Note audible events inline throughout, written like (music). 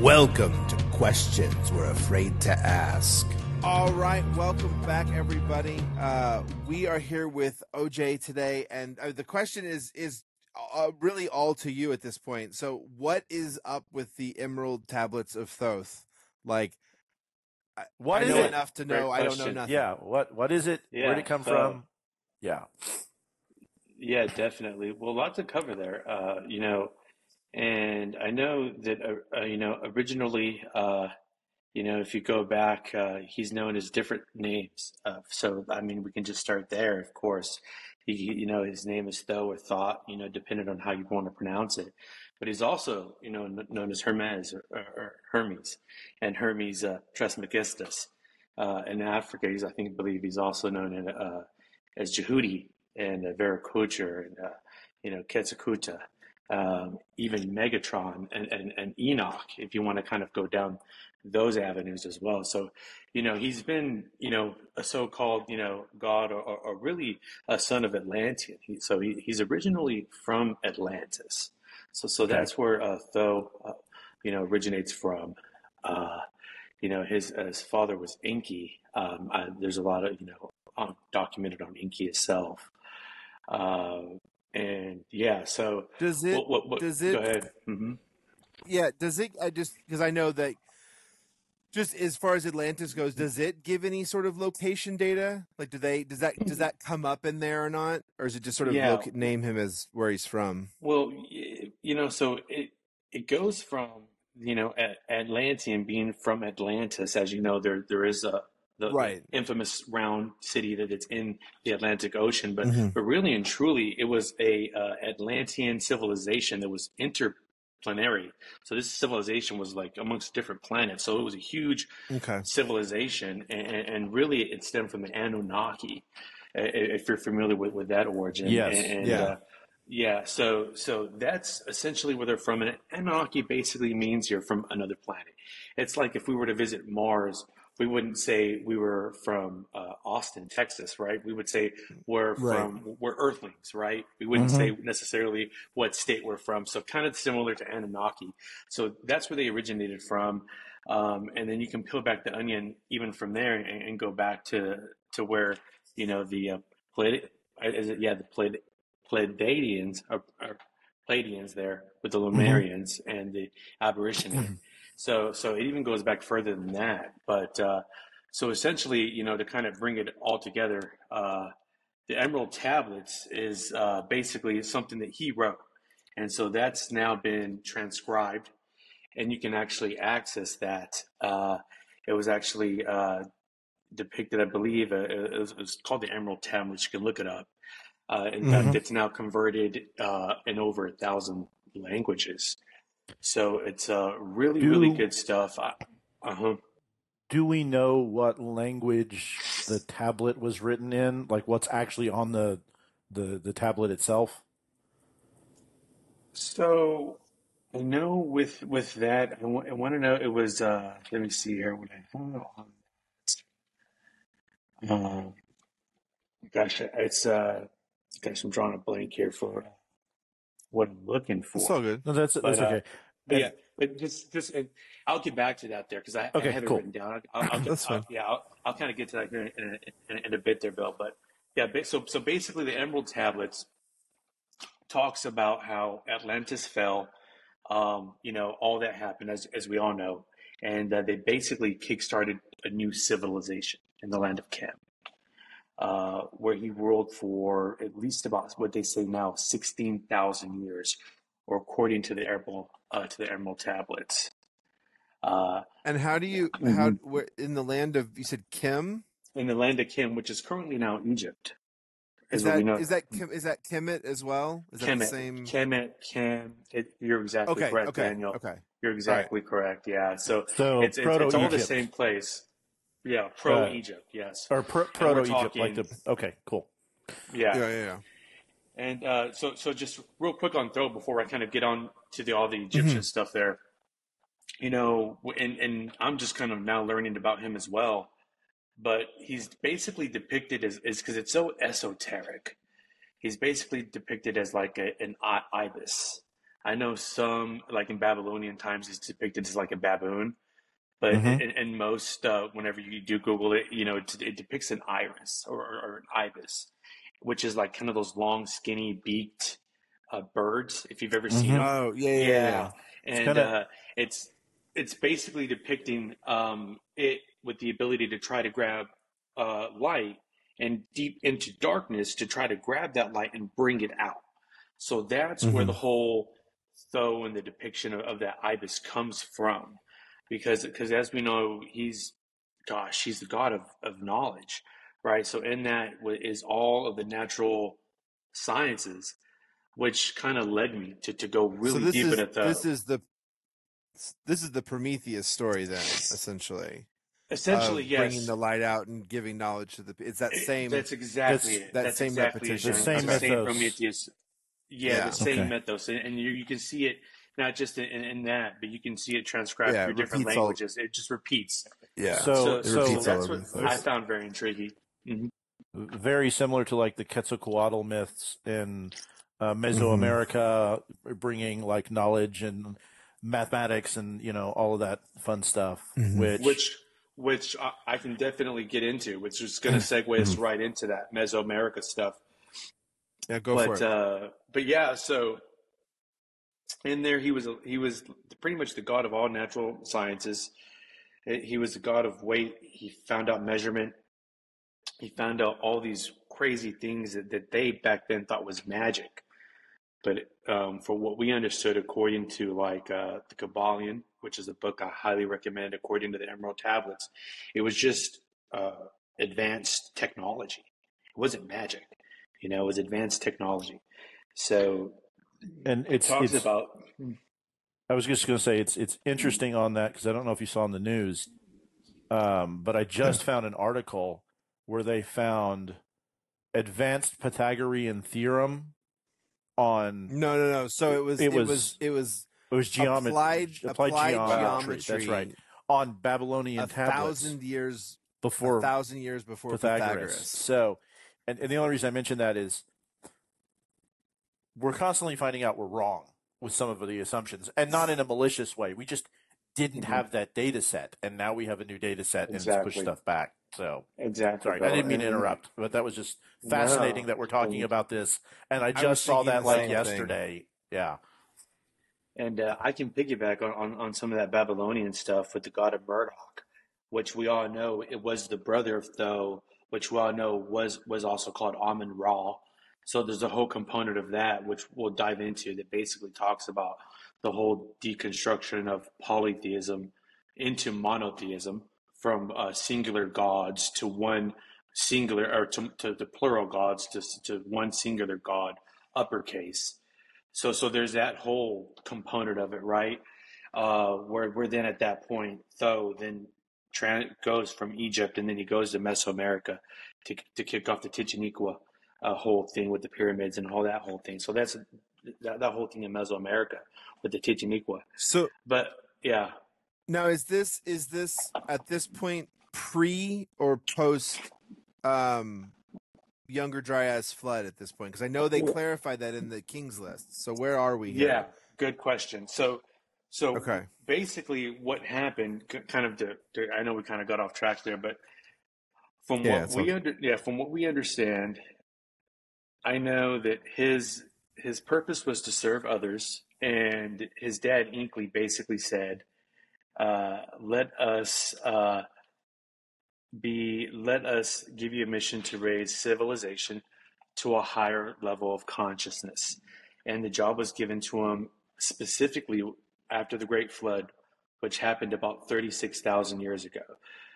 Welcome to Questions We're Afraid to Ask. All right, welcome back, everybody. Uh, we are here with OJ today, and uh, the question is is uh, really all to you at this point. So, what is up with the Emerald Tablets of Thoth? Like, I- What I is know it? enough to Great know. I don't know question. nothing. Yeah. What What is it? Yeah, Where did it come so- from? Yeah. Yeah, definitely. Well, lots to cover there. Uh, you know, and I know that uh, uh, you know originally, uh, you know, if you go back, uh, he's known as different names. Uh, so I mean, we can just start there. Of course, he, you know, his name is Tho or Thought. You know, depending on how you want to pronounce it. But he's also, you know, kn- known as Hermes or, or, or Hermes, and Hermes uh, Trismegistus. Uh, in Africa, he's I think believe he's also known in, as Djehuti and uh, Viracocha and you know Quetzalcoatl, um, even Metatron and, and, and Enoch, if you want to kind of go down those avenues as well. So, you know, he's been you know a so-called you know god or, or, or really a son of Atlantean. He, so he, he's originally from Atlantis. So so Okay. that's where uh, Tho uh, you know originates from. Uh, you know, his his father was Enki. Um, uh, there's a lot of you know um, documented on Enki itself. Uh, and yeah, so Does it? what, what, what, does it- go ahead. hmm Yeah. Does it? I just because I know that. Just as far as Atlantis goes, does it give any sort of location data? Like, do they does that does that come up in there or not, or is it just sort of Yeah. loca- name him as where he's from? Well, you know, so it it goes from you know Atlantean being from Atlantis, as you know, there there is a the, the Right. infamous round city that it's in the Atlantic Ocean, but Mhm. but really and truly, it was a uh, Atlantean civilization that was interplanetary. So this civilization was like amongst different planets. So it was a huge Okay. civilization, and, and really it stemmed from the Anunnaki. If you're familiar with, with that origin, Yes. and, and, Yeah. uh, yeah. So so that's essentially where they're from. And Anunnaki basically means you're from another planet. It's like if we were to visit Mars, we wouldn't say we were from uh, Austin, Texas, right? We would say we're Right. from we're Earthlings, right? We wouldn't say necessarily what state we're from. So kind of similar to Anunnaki. So that's where they originated from. Um, and then you can peel back the onion even from there and, and go back to to where you know the uh, Pleiad, is it yeah the Pleiad, Pleiadians or, or Pleiadians there with the Lemurians and the Aborigines. (clears throat) so so it even goes back further than that. But uh, so essentially, you know, to kind of bring it all together, uh, the Emerald Tablets is uh, basically something that he wrote, and so that's now been transcribed and you can actually access that. Uh, it was actually uh, depicted, I believe, uh, it, was, it was called the Emerald Tablets. You can look it up. Uh, in fact, it's now converted uh, in over a thousand languages. So it's uh, really, really good stuff. Uh huh. Do we know what language the tablet was written in? Like what's actually on the the the tablet itself? So I know with with that, I want to know it was. Uh, let me see here. What I have on. Um, gosh, it's uh, gosh, I'm drawing a blank here for what I'm looking for. It's all good. No, that's that's But, uh, okay. But yeah, but just just and I'll get back to that there because I, Okay, I have cool. it written down. I'll, I'll, I'll, (laughs) That's I'll- fine. yeah, I'll, I'll kind of get to that here in a, in, a, in a bit there, Bill. But yeah, so so basically, the Emerald Tablets talks about how Atlantis fell. Um, you know, all that happened as as we all know, and uh, they basically kickstarted a new civilization in the land of Khem. Uh, where he ruled for at least about what they say now, sixteen thousand years, or according to the Emerald uh, to the Emerald Tablets. Uh, And how do you how where in the land of you said Kim? in the land of Kim, which is currently now Egypt, Is what that we know. is that Kim, is that Kemet as well? Is that the same? Kemet, Kim. It, you're exactly Okay, correct, okay, Daniel. okay. You're exactly correct. Yeah. So So it's, it's, it's all the same place. Yeah, pro Egypt. Yes. or pro, we're proto Egypt, like the okay, cool. Yeah. Yeah, yeah, yeah. And uh, so, so just real quick on Thoth before I kind of get on to the all the Egyptian stuff there. You know, and and I'm just kind of now learning about him as well. But he's basically depicted as is because it's so esoteric. He's basically depicted as like a, an ibis, I know some, like in Babylonian times, he's depicted as like a baboon. But Mhm. in, in most, uh, whenever you do Google it, you know, it, it depicts an iris or, or, an ibis, which is like kind of those long, skinny, beaked uh, birds. If you've ever seen Mhm. them, Oh yeah, yeah, yeah. and kinda- uh, it's it's basically depicting um, it with the ability to try to grab uh, light and deep into darkness to try to grab that light and bring it out. So that's where Mhm. the whole Thoth and the depiction of, of that ibis comes from, because because as we know, he's gosh, he's the god of, of knowledge, right? So in that is all of the natural sciences, which kind of led me to, to go really so deep is into though. this is the this is the Prometheus story then, essentially. Essentially, yes. bringing the light out and giving knowledge to the. It's that eh, same. That's exactly That's- it. that That's same exactly repetition. It, The same It's mythos. Prometheus. Yeah, Yeah. the same Okay. mythos, and, and you, you can see it not just in, in that, but you can see it transcribed Yeah, through it different repeats all- languages. It just repeats. yeah. So- so, It so all that's over what the. I found very intriguing. hmm very similar to like the Quetzalcoatl myths in uh, Mesoamerica, bringing like knowledge and mathematics and you know all of that fun stuff. Mhm. Which, Which, which I, I can definitely get into, which is going to segue us right into that Mesoamerica stuff. yeah, go but for it. uh, but yeah, so in there he was he was pretty much the god of all natural sciences. He was the god of weight. He found out measurement. He found out all these crazy things that, that they back then thought was magic. But um, for what we understood, according to like uh, the Kybalion, which is a book I highly recommend, according to the Emerald Tablets, it was just uh, advanced technology. It wasn't magic, you know. It was advanced technology. So and it's, it's about I was just going to say it's it's interesting on that because I don't know if you saw in the news, um, but I just (clears throat) found an article where they found advanced Pythagorean theorem on no, no, no. So it was. It It, was was. It was. it was geometry applied, applied, geometry. That's right on Babylonian A tablets thousand years. before a thousand years before Pythagoras. Pythagoras. So, and, and the only reason I mention that is we're constantly finding out we're wrong with some of the assumptions, and not in a malicious way. We just didn't Mhm. have that data set, and now we have a new data set and it's pushed stuff back. So, exactly. sorry, I didn't mean to interrupt, but that was just fascinating No. that we're talking And- about this, and I was just saw that like same thing. yesterday. Yeah. And uh, I can piggyback on, on, on some of that Babylonian stuff with the god of Marduk, which we all know it was the brother of Thoth, which we all know was was also called Amun Ra. So there's a whole component of that which we'll dive into that basically talks about the whole deconstruction of polytheism into monotheism from uh, singular gods to one singular or to, to the plural gods to, to one singular god uppercase. So so there's that whole component of it right? Uh where we're then at that point though then tran goes from egypt and then he goes to mesoamerica to, to kick off the Itza uh, whole thing with the pyramids and all that whole thing so that's that, that whole thing in mesoamerica with the Chichen So but yeah now is this is this at this point pre or post um younger dryas flood at this point? Because I know they clarified that in the King's list. So where are we here? Yeah, good question. So, so Okay. basically, what happened? Kind of to, to I know we kind of got off track there, but from Yeah, what we okay. under, yeah, from what we understand, I know that his his purpose was to serve others, and his dad Enki basically said, uh, "Let us." Uh, be let us give you a mission to raise civilization to a higher level of consciousness and the job was given to him specifically after the great flood which happened about 36,000 years ago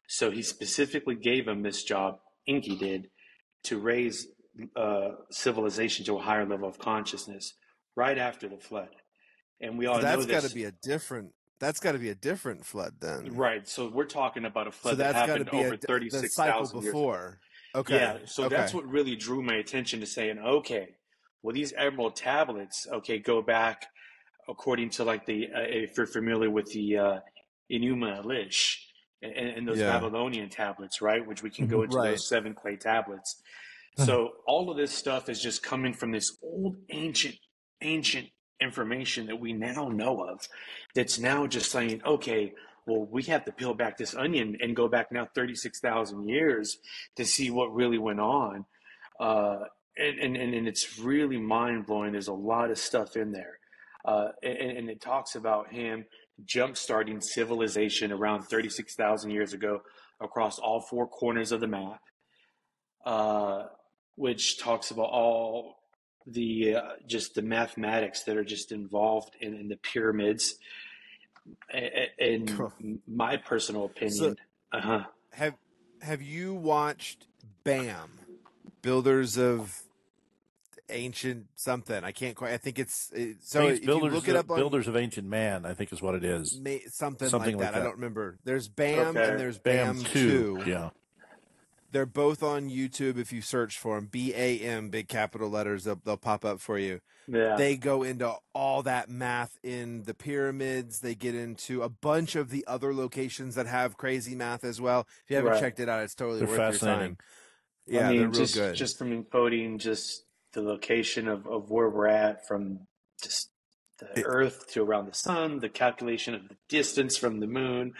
so he specifically gave him this job Enki did to raise uh, civilization to a higher level of consciousness right after the flood and we all So that's got to be a different. That's got to be a different flood then. right so we're talking about a So flood that got to happened over a, the 36,000 years before. Okay. Yeah, so okay. that's what really drew my attention to saying, okay, well, these emerald tablets, okay, go back according to like the, uh, if you're familiar with the uh, Enuma Elish and, and those Yeah. Mm-hmm. Babylonian tablets, right? Which we can go into Right. those seven clay tablets. So all of this stuff is just coming from this old, ancient, ancient information that we now know of that's now just saying, okay, well, we have to peel back this onion and go back now 36,000 years to see what really went on. Uh, and, and, and it's really mind blowing. There's a lot of stuff in there. Uh, and, and, it talks about him jump starting civilization around 36,000 years ago across all four corners of the map, uh, which talks about all the uh, just the mathematics that are just involved in, in the pyramids. In cool. my personal opinion, so, uh-huh. have have you watched BAM, Builders of Ancient something? I can't quite. I think it's so. Think it's builders, look it up, on, Builders of Ancient Man, I think is what it is. May, something, something like, that. like, that. I don't remember. There's BAM okay. and there's BAM, BAM two. Yeah. They're both on YouTube. If you search for them, B A M, big capital letters, they'll, they'll pop up for you. Yeah. They go into all that math in the pyramids. They get into a bunch of the other locations that have crazy math as well. If you haven't right. checked it out, it's totally they're worth your time. Yeah, I mean, just, good. Just from encoding just the location of, of where we're at from just the it, Earth to around the sun, the calculation of the distance from the moon,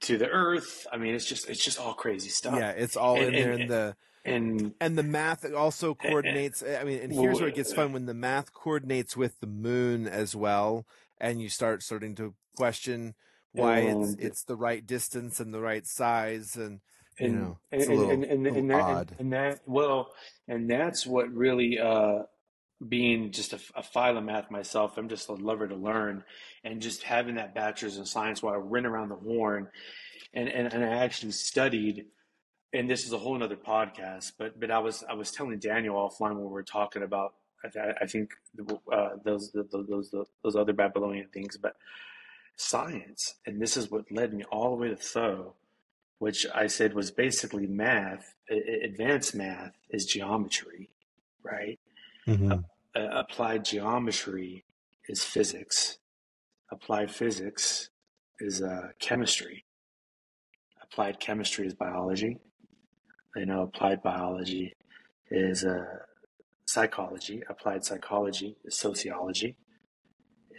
to the earth. I mean, it's just it's just all crazy stuff. Yeah, it's all and, in there. And, the and and the math also eh, eh. coordinates. I mean, and here's where it uh, gets fun when the math coordinates with the moon as well, and you start starting to question why it's it's the right distance and the right size and. You and, know, and, little, and, and, and, that, and, that, well, and that's what really, uh, being just a, a philomath myself, I'm just a lover to learn, and just having that bachelor's in science while I ran around the horn, and, and and I actually studied, and this is a whole other podcast, but but I was I was telling Daniel offline when we were talking about I, I think uh, those those those other Babylonian things, but science, and this is what led me all the way to Tho, which I said was basically math, advanced math is geometry, right? Mm-hmm. Uh, applied geometry is physics. Applied physics is uh, chemistry. Applied chemistry is biology. You know, applied biology is uh, psychology. Applied psychology is sociology.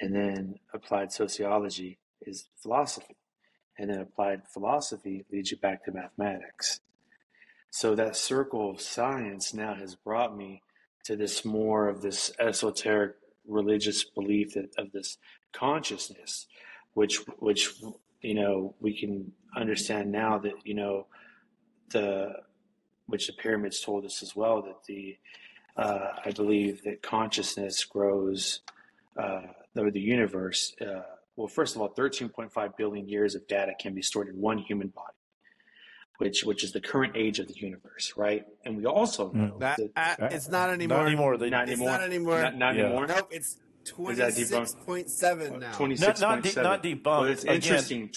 And then applied sociology is philosophy. And then applied philosophy leads you back to mathematics. So that circle of science now has brought me to this more of this esoteric religious belief that, of this consciousness, which which you know we can understand now that you know the which the pyramids told us as well that the uh, I believe that consciousness grows uh, the universe. Uh, well, first of all, 13.5 billion years of data can be stored in one human body which which is the current age of the universe, right? And we also know that, that uh, it's not anymore. Not anymore. They, not anymore. Not anymore. Not, not yeah. anymore. Nope. It's twenty six point seven now. Twenty six point seven. Not, de- debunked. But it's interesting.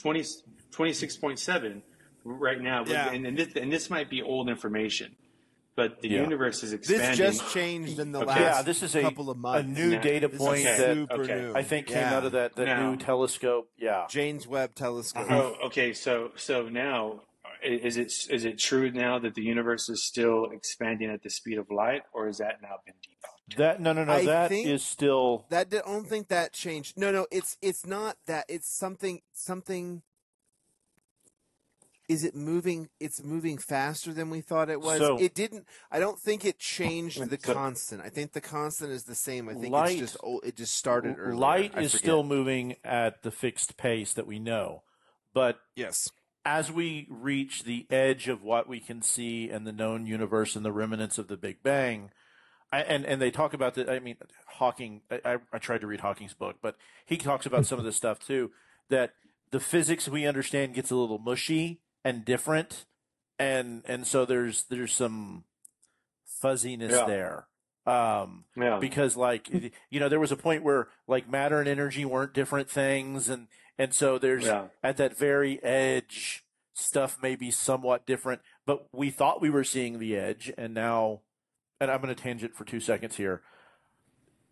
26.7 right now. Yeah. And, and, this, and this might be old information. But the yeah. universe is expanding. This just changed in the okay. last yeah, this is a, couple of months. A new data point okay. that okay. I think came yeah. out of that, that now, new telescope. Yeah, James Webb Telescope. Oh, okay. So so now is it is it true now that the universe is still expanding at the speed of light, or has that now been debunked? That no no no I that is still that. I don't think that changed. No no, it's it's not that. It's something something. Is it moving? It's moving faster than we thought it was. So, it didn't. I don't think it changed the so, constant. I think the constant is the same. I think light, it's just oh, it just started earlier. Light is still moving at the fixed pace that we know, but yes, as we reach the edge of what we can see in the known universe and the remnants of the Big Bang, I, and and they talk about the. I mean, Hawking. I, I tried to read Hawking's book, but he talks about some of this stuff too. That the physics we understand gets a little mushy and different, and and so there's there's some fuzziness yeah. there. Um, yeah. because like you know there was a point where like matter and energy weren't different things, and and so there's yeah. at that very edge, stuff may be somewhat different, but we thought we were seeing the edge, and now, and I'm going to tangent for two seconds here.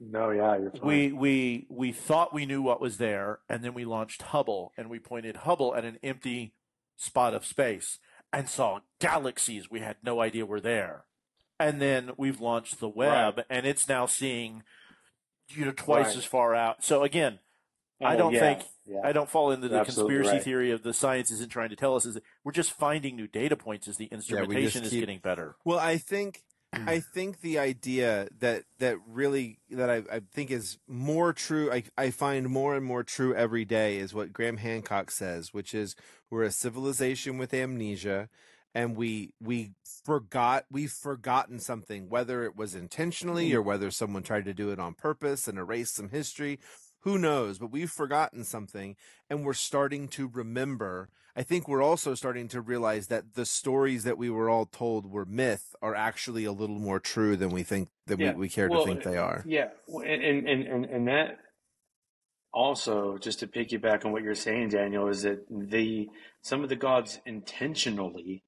No, yeah. We we we thought we knew what was there, and then we launched Hubble, and we pointed Hubble at an empty spot of space and saw galaxies we had no idea were there. And then we've launched the Webb, right. and it's now seeing you know twice Right. as far out. So again, I don't yeah, think yeah. I don't fall into the conspiracy right. theory of the science isn't trying to tell us. Is that we're just finding new data points as the instrumentation is keep- getting better. Well, I think hmm. I think the idea that that really that I, I think is more true. I, I find more and more true every day is what Graham Hancock says, which is we're a civilization with amnesia, and we we forgot we've forgotten something, whether it was intentionally mm-hmm. or whether someone tried to do it on purpose and erase some history. Who knows? But we've forgotten something, and we're starting to remember. I think we're also starting to realize that the stories that we were all told were myth are actually a little more true than we think than Yeah. we, we care Well, to think they are. Yeah, and and and and that also just to piggyback on what you're saying, Daniel, is that the some of the gods intentionally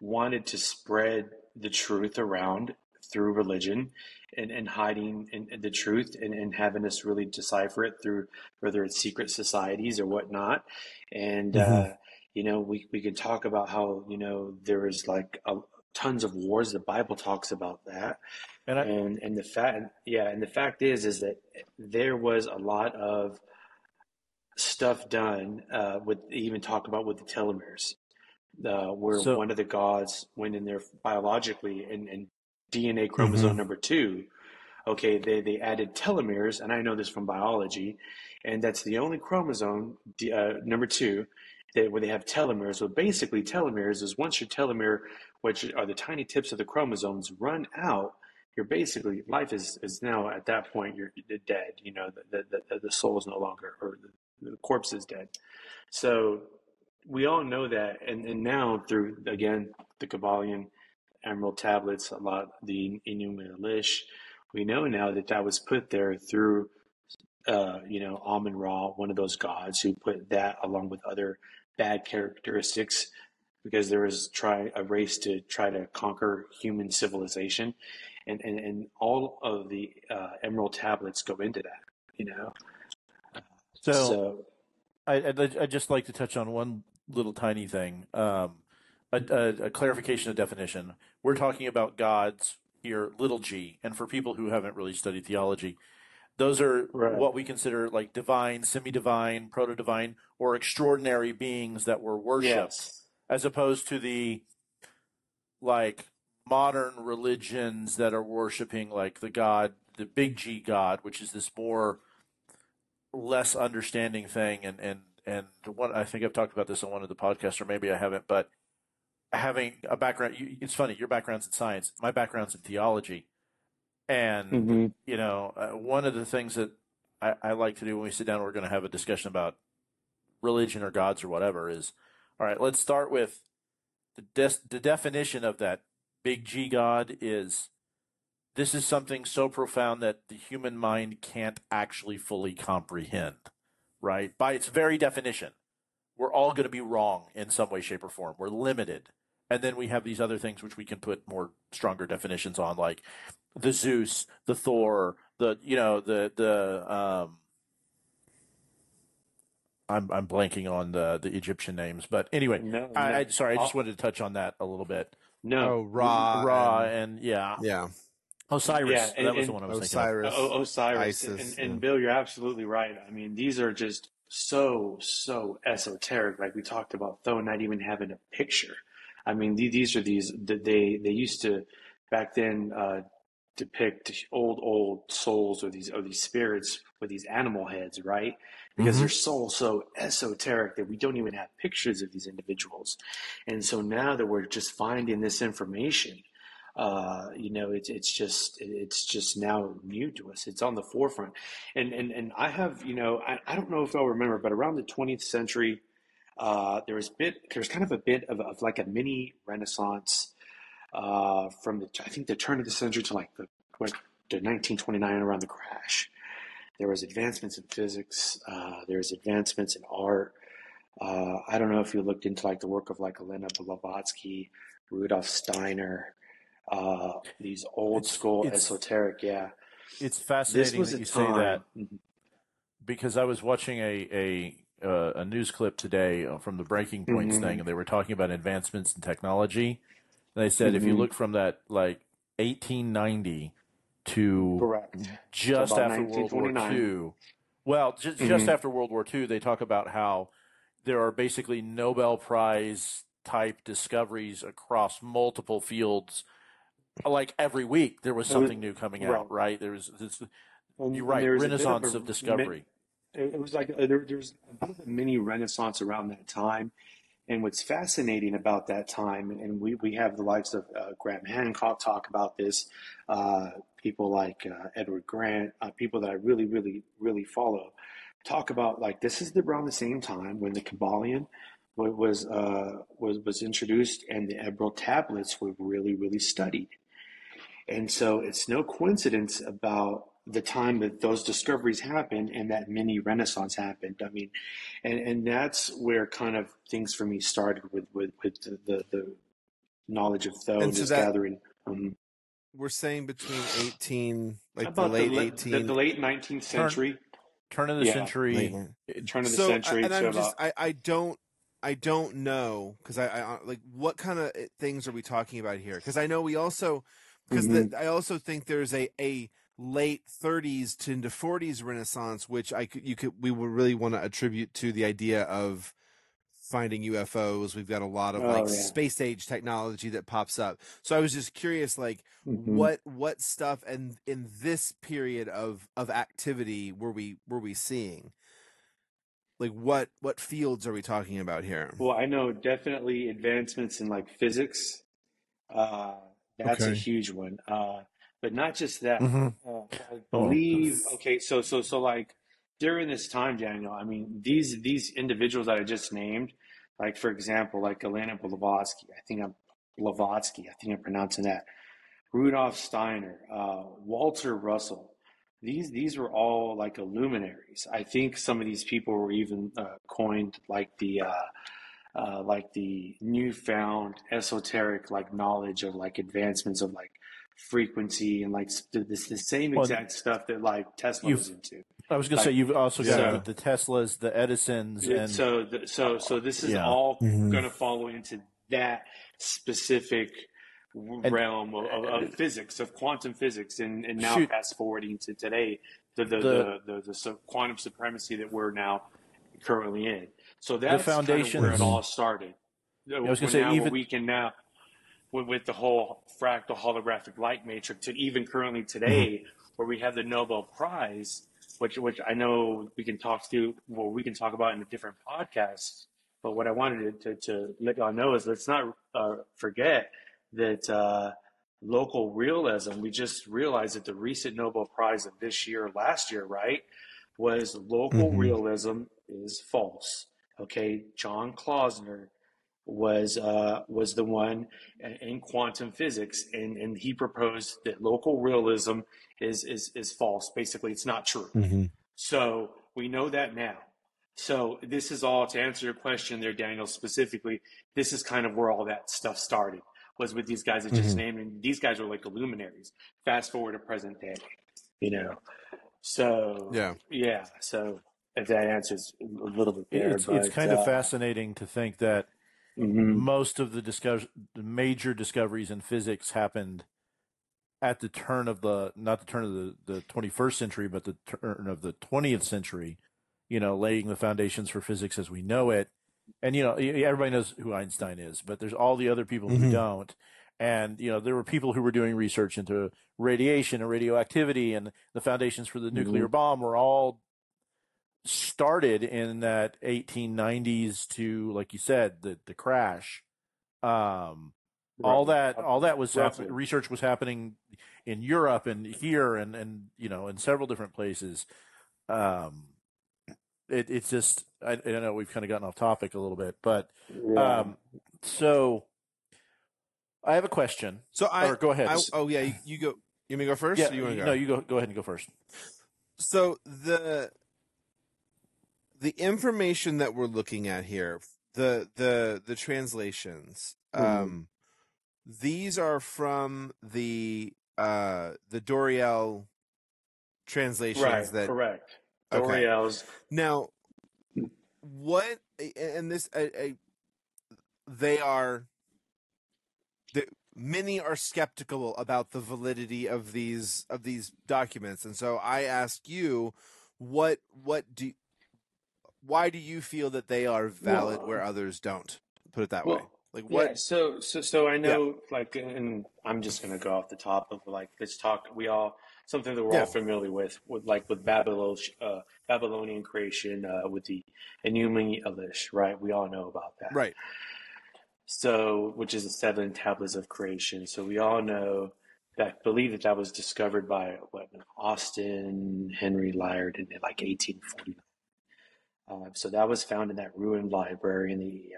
wanted to spread the truth around through religion and, and hiding in, in the truth and, and having us really decipher it through whether it's secret societies or whatnot. And uh, you know, we we can talk about how you know there is like a, tons of wars. The Bible talks about that And I, and and the fact yeah and the fact is is that there was a lot of stuff done uh, with even talk about with the telomeres uh, where So- one of the gods went in there biologically and, and dna chromosome number two okay they, they added telomeres and i know this from biology and that's the only chromosome uh, number two that where they have telomeres well basically telomeres is once your telomere which are the tiny tips of the chromosomes run out you're basically life is is now at that point you're dead. You know the the, the, the soul is no longer or the, the corpse is dead. So we all know that, and, and now through again the Kybalion Emerald tablets, a lot the Enuma Elish, we know now that that was put there through uh, you know Amun Ra, one of those gods who put that along with other bad characteristics because there was try a race to try to conquer human civilization and, and, and all of the uh, emerald tablets go into that, you know. so, so I, I'd, I'd just like to touch on one little tiny thing, um, a, a, a clarification of definition. We're talking about gods here, little g, and for people who haven't really studied theology, those are Right. what we consider like divine, semi-divine, proto-divine, or extraordinary beings that were worshipped. yes, as opposed to the like modern religions that are worshiping like the god the big g god which is this more less understanding thing and and and one i think i've talked about this on one of the podcasts or maybe i haven't but having a background you, it's funny your background's in science my background's in theology and Mm-hmm. you know uh, one of the things that I, I like to do when we sit down we're going to have a discussion about religion or gods or whatever is all right let's start with the, des- the definition of that big g god is this is something so profound that the human mind can't actually fully comprehend right? By its very definition we're all going to be wrong in some way shape or form. We're limited. And then we have these other things which we can put more stronger definitions on like the zeus the thor the you know the the um i'm i'm blanking on the the egyptian names but anyway no, no, I sorry i just wanted to touch on that a little bit. No, Oh, Ra, ra and- and, yeah. Yeah, osiris Yeah, and- that was the one i was Osiris. O- Osiris Isis, and, and yeah. Bill, you're absolutely right. I mean, these are just so so esoteric. Like we talked about, though, not even having a picture. I mean, the- these are these that they they used to back then uh, depict old old souls or these or these spirits with these animal heads, right? Because Mhm. they're so so esoteric that we don't even have pictures of these individuals. And so now that we're just finding this information, uh, you know, it's it's just it's just now new to us. It's on the forefront, and and and I have you know I, I don't know if I'll remember, but around the 20th century, uh, there was bit there's kind of a bit of, of like a mini renaissance uh, from the I think the turn of the century to like the 1929 around the crash. There was advancements in physics. Uh, there was advancements in art. Uh, I don't know if you looked into like the work of like Elena Blavatsky, Rudolf Steiner, uh, these old It's- school it's- esoteric. Yeah, it's fascinating that you say that. Mhm. because I was watching a a uh, a news clip today uh, from the Breaking Points Mhm. thing, and they were talking about advancements in technology. And they said if you Mhm. look from that like 1890 to Correct. just after World War II. Well, just, just Mhm. after World War II, they talk about how there are basically Nobel Prize type discoveries across multiple fields. Like every week, there was something new coming out, right. right? There was this, And- you're right, there of renaissance a of discovery. It was like uh, there, there's a bit of a mini renaissance around that time. And what's fascinating about that time, and we, we have the likes of uh, Graham Hancock talk about this, uh, people like uh, Edward Grant, uh, people that I really, really, really follow, talk about like this is the, around the same time when the Kybalion was uh, was was introduced and the Emerald tablets were really, really studied. And so it's no coincidence about the time that those discoveries happened and that mini renaissance happened. I mean, and, and that's where kind of things for me started with, with, with the, the, the knowledge of Thoth And so that- gathering. Um, We're saying between 18, like the late the, 18. the, the late 19th century, Turn of the Yeah. century. late- uh, turn of the so, uh, century. and to I'm just, I, I don't, I don't know because I, I uh, like what kind of things are we talking about here? Because I know we also, because Mhm. I also think there's a a late 30s to into 40s Renaissance, which I could, you could, we would really want to attribute to the idea of finding UFOs. We've got a lot of Oh, like yeah. space age technology that pops up. So I was just curious, like Mhm. what what stuff and in this period of of activity were we were we seeing? Like what what fields are we talking about here? Well, I know definitely advancements in like physics. Uh, that's a huge one. Uh, but not just that. Mhm. Uh, I Oh. believe. Okay, so so so like during this time, Daniel. I mean, these these individuals that I just named, like for example, like Elena Blavatsky. I think I'm Blavatsky. I think I'm pronouncing that. Rudolf Steiner, uh, Walter Russell. These these were all like luminaries. I think some of these people were even uh, coined like the uh, like the newfound esoteric like knowledge of like advancements of like frequency and like s- this the same Well, exact stuff that like Tesla you've- was into. I was going to Like- say you've also got Yeah. the, the Teslas, the Edisons, and so the, so so this is Yeah. all Mhm. going to follow into that specific realm of, of, of physics of quantum physics and, and now Shoot. fast forwarding to today the the, The- the, the, the, su- quantum supremacy that we're now currently in so that's kind of foundations- where it all started I was gonna say, now even- we can now with, with the whole fractal holographic light matrix to even currently today where we have the Nobel Prize, which which I know we can talk to, well, we can talk about in a different podcast. But what I wanted to, to, to let y'all know is let's not uh, forget that uh, local realism. We just realized that the recent Nobel Prize of this year, last year, right, was local Mhm. realism is false. Okay, John Clauser was uh, was the one in quantum physics, and, and he proposed that local realism is is is false. Basically, it's not true. Mm-hmm. So we know that now. So this is all to answer your question there, Daniel. Specifically, this is kind of where all that stuff started. Was with these guys that just Mhm. named, and these guys were like the luminaries. Fast forward to present day, you know. So Yeah. yeah. So if that answers a little bit there, it's it's kind uh, of fascinating to think that mhm. most of the the major discoveries in physics happened at the turn of the not the turn of the, the 21st century but the turn of the 20th century you know laying the foundations for physics as we know it and you know everybody knows who einstein is but there's all the other people who Mhm. don't and you know there were people who were doing research into radiation and radioactivity and the foundations for the nuclear bomb were all started in that 1890s to like you said the the crash um all Right. that all that was research was happening in Europe and here and and you know in several different places um it it's just I, I know we've kind of gotten off topic a little bit but Yeah. um so I have a question So I, or go ahead I oh yeah, you, you go. You want me to go first? yeah or you want to go? no you go go ahead and go first so the the information that we're looking at here the the the translations Mhm. um these are from the uh the Doreal translations right. that correct. Okay. Doreal's now what and this I, I, they are they, many are skeptical about the validity of these of these documents, and so I ask you, what what do why do you feel that they are valid Well, where others don't? Put it that well, way. Like Yeah, what? so so so I know like and I'm just gonna go off the top of like let's talk we all something that we're Yeah. all familiar with with like with Babylon uh, Babylonian creation uh, with the Enuma Elish, right? We all know about that. Right. So which is the seven tablets of creation. So we all know that believe that that was discovered by what Austen Henry Layard in like 1849. Uh, so that was found in that ruined library in the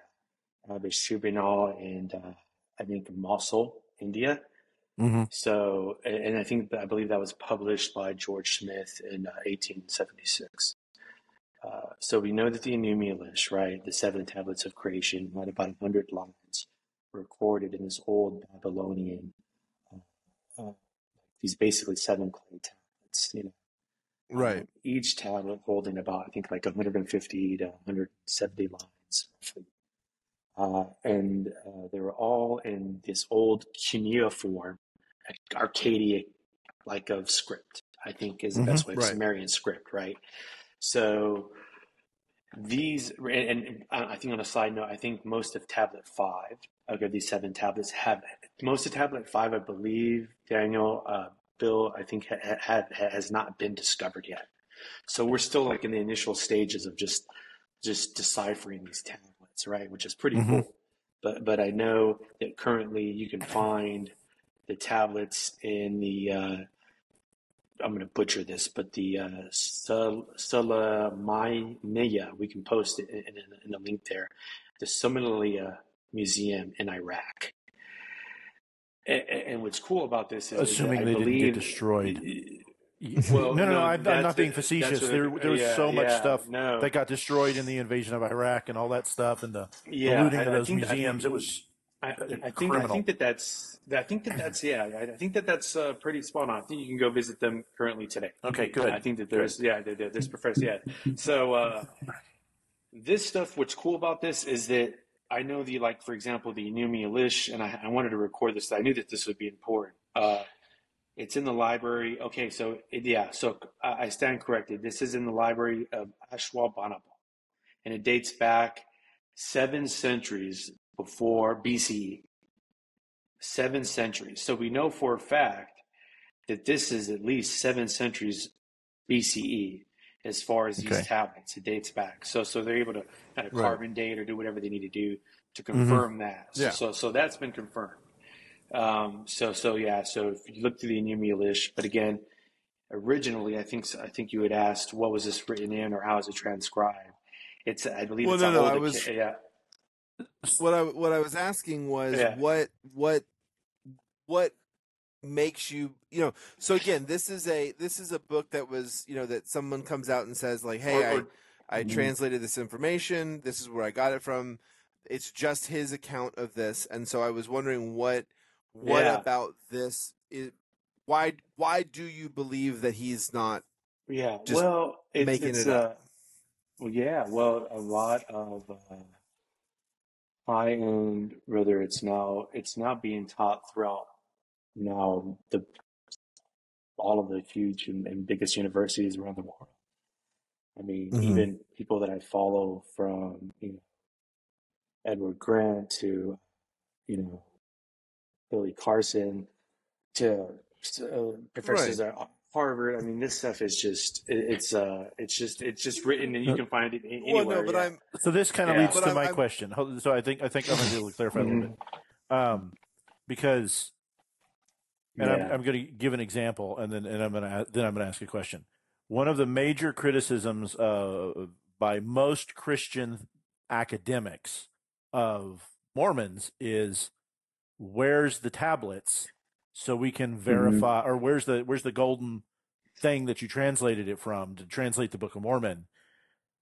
uh, Shubinal and uh, I think Mosul, India. Mm-hmm. So, and I think I believe that was published by George Smith in uh, 1876. Uh, so we know that the Enuma Elish, right, the seven tablets of creation, had about 100 lines recorded in this old Babylonian, uh, uh, these basically seven clay tablets, you know, Right. um, each tablet holding about, I think, like 150 to 170 lines, roughly. Uh, and uh, they were all in this old cuneiform, archaic, like of script. I think is the best way, right. Sumerian script, right? So these, and, and I think on a side note, I think most of tablet five, okay, these seven tablets have most of tablet five, I believe, Daniel, uh, Bill, I think ha- ha- has not been discovered yet. So we're still like in the initial stages of just just deciphering these tablets, right? Which is pretty Mhm. cool. But but I know that currently you can find the tablets in the uh, I'm going to butcher this, but the uh, Sulaymaniyah, we can post it in, in, in the link there, the Somalia Museum in Iraq. And, and what's cool about this is, Assuming they didn't get destroyed. (laughs) Well, no, no, no, I'm, I'm not being facetious. That's what- There, there was yeah, so much yeah, stuff no. that got destroyed in the invasion of Iraq and all that stuff, and the, the looting I- of those I think- museums. it was I, I think I think that that's I think that that's yeah I, I think that that's uh, pretty spot on. I think you can go visit them currently today. okay. Good. I think that there's yeah there, there- there's professor yeah. So uh, this stuff. What's cool about this is that I know the like for example the Enuma Elish, and I, I wanted to record this. I knew that this would be important. Uh, it's in the library. Okay, so it, yeah, so I I stand corrected. This is in the library of Ashurbanipal, and it dates back seven centuries before BCE. Seven centuries. So we know for a fact that this is at least seven centuries BCE as far as these Okay. tablets. It dates back. So so they're able to kind of Right. carbon date or do whatever they need to do to confirm that. So, Yeah. so so that's been confirmed. Um, so so yeah. So if you look through the Enuma Elish, but again, originally I think I think you had asked what was this written in or how is it transcribed. It's I believe Well, it's no, a no, I was- yeah What I what I was asking was Yeah. what what what makes you you know so again this is a this is a book that was you know that someone comes out and says like hey Or- or- I I Mhm. translated this information this is where I got it from it's just his account of this and so I was wondering what what Yeah. about this is why why do you believe that he's not Yeah, just well, it's, making it's it up. uh, well, yeah, well, a lot of uh, high-end, whether it's now, it's now being taught throughout now the all of the huge and, and biggest universities around the world. I mean, Mhm. even people that I follow from, you know, Edward Grant to, you know, Billy Carson to uh, professors at Harvard. I mean, this stuff is just it, it's uh it's just it's just written and you can find it a- anywhere. well no but yeah. I'm So this kind of Yeah. leads But to I'm- my I'm- question. So I think I think I'm going to clarify a little bit, um, because, and I'm, I'm going to give an example, and then and I'm going to then I'm going to ask a question. One of the major criticisms uh, by most Christian academics of Mormons is where's the tablets so we can verify, or where's the where's the golden thing that you translated it from to translate the Book of Mormon?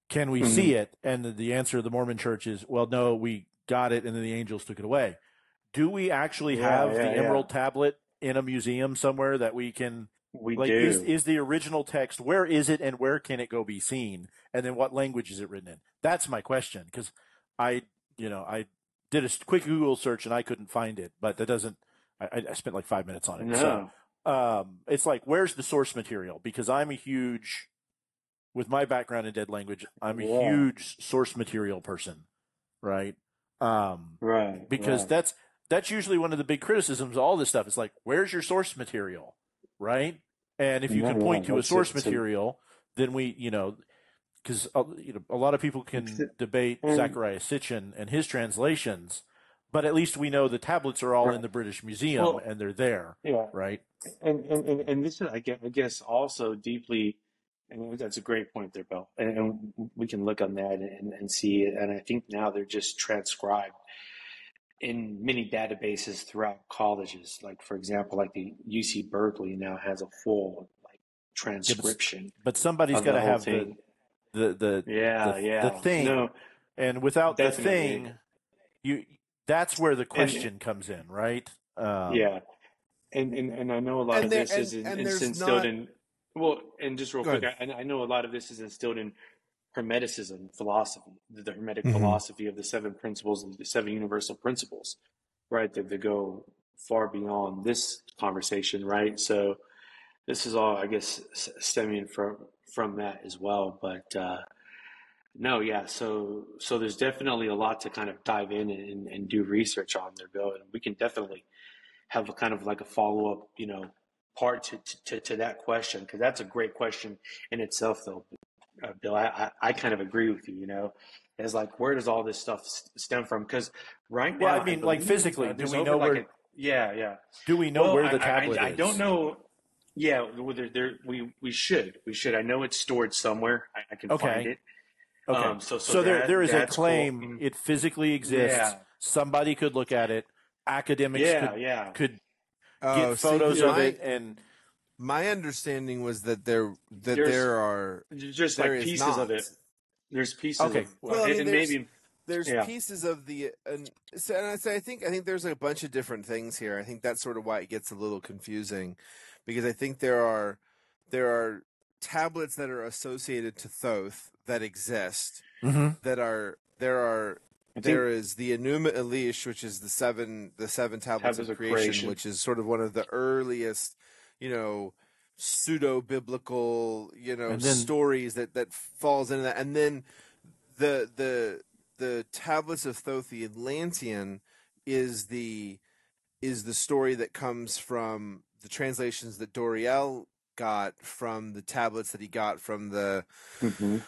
Can we Mhm. see it? And the, the answer of the Mormon Church is, well, no, we got it, and then the angels took it away. Do we actually Yeah, have yeah, the yeah. Emerald Tablet in a museum somewhere that we can? we like, do. is is the original text? Where is it, and where can it go be seen? And then what language is it written in? That's my question because I, you know, I did a quick Google search and I couldn't find it, but that doesn't I, I spent like five minutes on it. No. So um, it's like, where's the source material? Because I'm a huge, with my background in dead language, I'm a Yeah. huge source material person, right? Um, Right. because right. that's that's usually one of the big criticisms of all this stuff. It's like, where's your source material, right? And if you can point to a it. source material, then we, you know, because uh, you know, a lot of people can debate and- Zecharia Sitchin and his translations, but at least we know the tablets are all Right. in the British Museum Well- and they're there, yeah. right? And, and, and, and this is, I guess, I guess also deeply, and that's a great point there, Bill. And, and we can look on that and, and see it. And I think now they're just transcribed in many databases throughout colleges. Like, for example, like the UC Berkeley now has a full like transcription But somebody's got to have the, thing. the the yeah, the- yeah. the thing. No, and without the thing, you that's where the question comes in, right? Um, yeah. And, and and I know a lot of there- this is, and- in, and is instilled not- in well, and just real Go quick, I, I know a lot of this is instilled in Hermeticism philosophy, the, Hermetic Mhm. philosophy of the seven principles and the seven universal principles, right? That, that go far beyond this conversation, right? So this is all, I guess, stemming from from that as well. But uh, no, yeah. So so there's definitely a lot to kind of dive in and, and do research on there, Bill, and we can definitely have a kind of like a follow up, you know, part to to, to that question because that's a great question in itself, though, uh, Bill. I, I I kind of agree with you. You know, as like where does all this stuff s- stem from? Because right Well, now, I mean, like, physically, uh, do we know like where- a- yeah, yeah. Do we know Well, where the I- I- tablet I, don't know. Yeah, whether there we we should we should. I know it's stored somewhere. I, I can Okay. find it. Okay. Um, so so so, there, that- there is a that's cool. claim Mm. it physically exists. Yeah. Somebody could look at it. Academics Yeah, could, yeah. could Oh, get see, photos of my- it and My understanding was that there that There's- there are Just there like is pieces of it. There's pieces. Okay. Of, Well, I mean, and maybe there's Yeah. pieces of the and so, and I say I think I think there's a bunch of different things here. I think that's sort of why it gets a little confusing because I think there are there are tablets that are associated to Thoth that exist mm-hmm. that are there are think there is the Enuma Elish, which is the seven the seven tablets Tablets of of creation, creation. which is sort of one of the earliest, you know, pseudo biblical, you know, then- stories that that falls into that. And then the the the tablets of Thoth the Atlantean is the is the story that comes from the translations that Doreal got from the tablets that he got from the Mhm.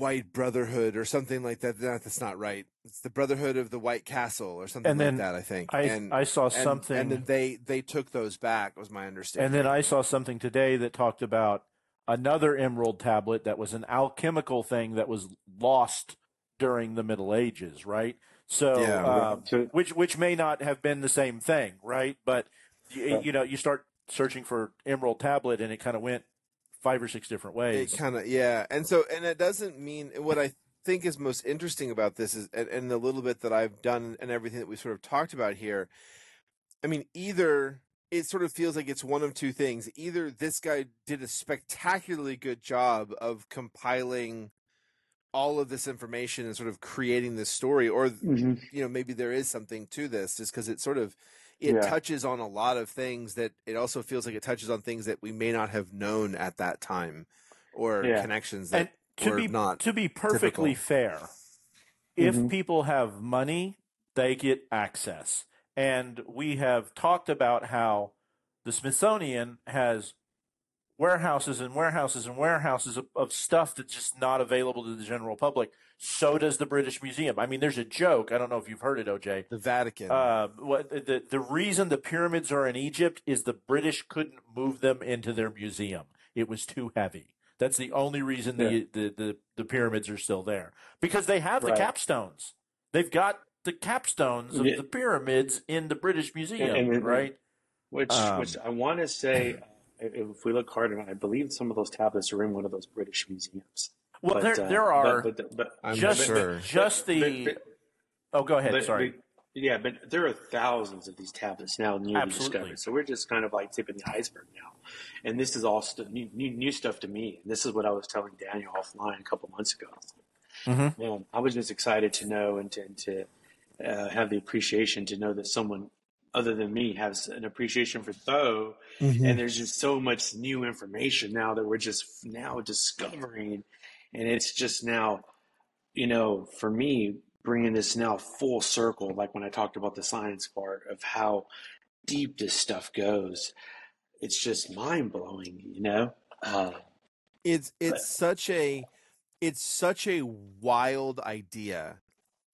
White Brotherhood or something like that. No, that's not right. It's the Brotherhood of the White Castle or something And like then that. I think. I, and, I saw and- something and then they they took those back. Was my understanding. And then I saw something today that talked about another emerald tablet that was an alchemical thing that was lost during the Middle Ages, right? So, Yeah. Um, so- which which may not have been the same thing, right? But you, you know, you start searching for emerald tablet, and it kind of went five or six different ways. it kind of yeah and so and it doesn't mean what i think is most interesting about this is and, and the little bit that i've done and everything that we sort of talked about here i mean either it sort of feels like it's one of two things either this guy did a spectacularly good job of compiling all of this information and sort of creating this story or Mhm. you know maybe there is something to this just because it sort of it Yeah. touches on a lot of things that it also feels like it touches on things that we may not have known at that time or Yeah. connections and that to were be not to be perfectly typical. fair, if Mhm. people have money, they get access. And we have talked about how the Smithsonian has warehouses and warehouses and warehouses of, of stuff that's just not available to the general public. So does the British Museum. I mean, there's a joke. I don't know if you've heard it, OJ. the Vatican. Uh, what the the reason the pyramids are in Egypt is the British couldn't move them into their museum. It was too heavy. That's the only reason the, the, the, the pyramids are still there because they have the Right. capstones. They've got the capstones of Yeah. the pyramids in the British Museum, And- and- right? Which, Um, which I want to say, if we look hard enough, I believe some of those tablets are in one of those British museums. Well, But, there uh, there are but, but, but, I'm just sure. just the. but- oh, go ahead. but- Sorry. but- yeah, but there are thousands of these tablets now newly Absolutely. discovered. So we're just kind of like tipping the iceberg now. And this is all stu- new, new, new stuff to me. And this is what I was telling Daniel offline a couple months ago. Mhm. Man, I was just excited to know and to, and to uh, have the appreciation to know that someone other than me has an appreciation for Thoth. Mm-hmm. and there's just so much new information now that we're just now discovering, and it's just now, you know, for me bringing this now full circle, like when I talked about the science part of how deep this stuff goes, it's just mind blowing, you know. Uh, it's but it's such a it's such a wild idea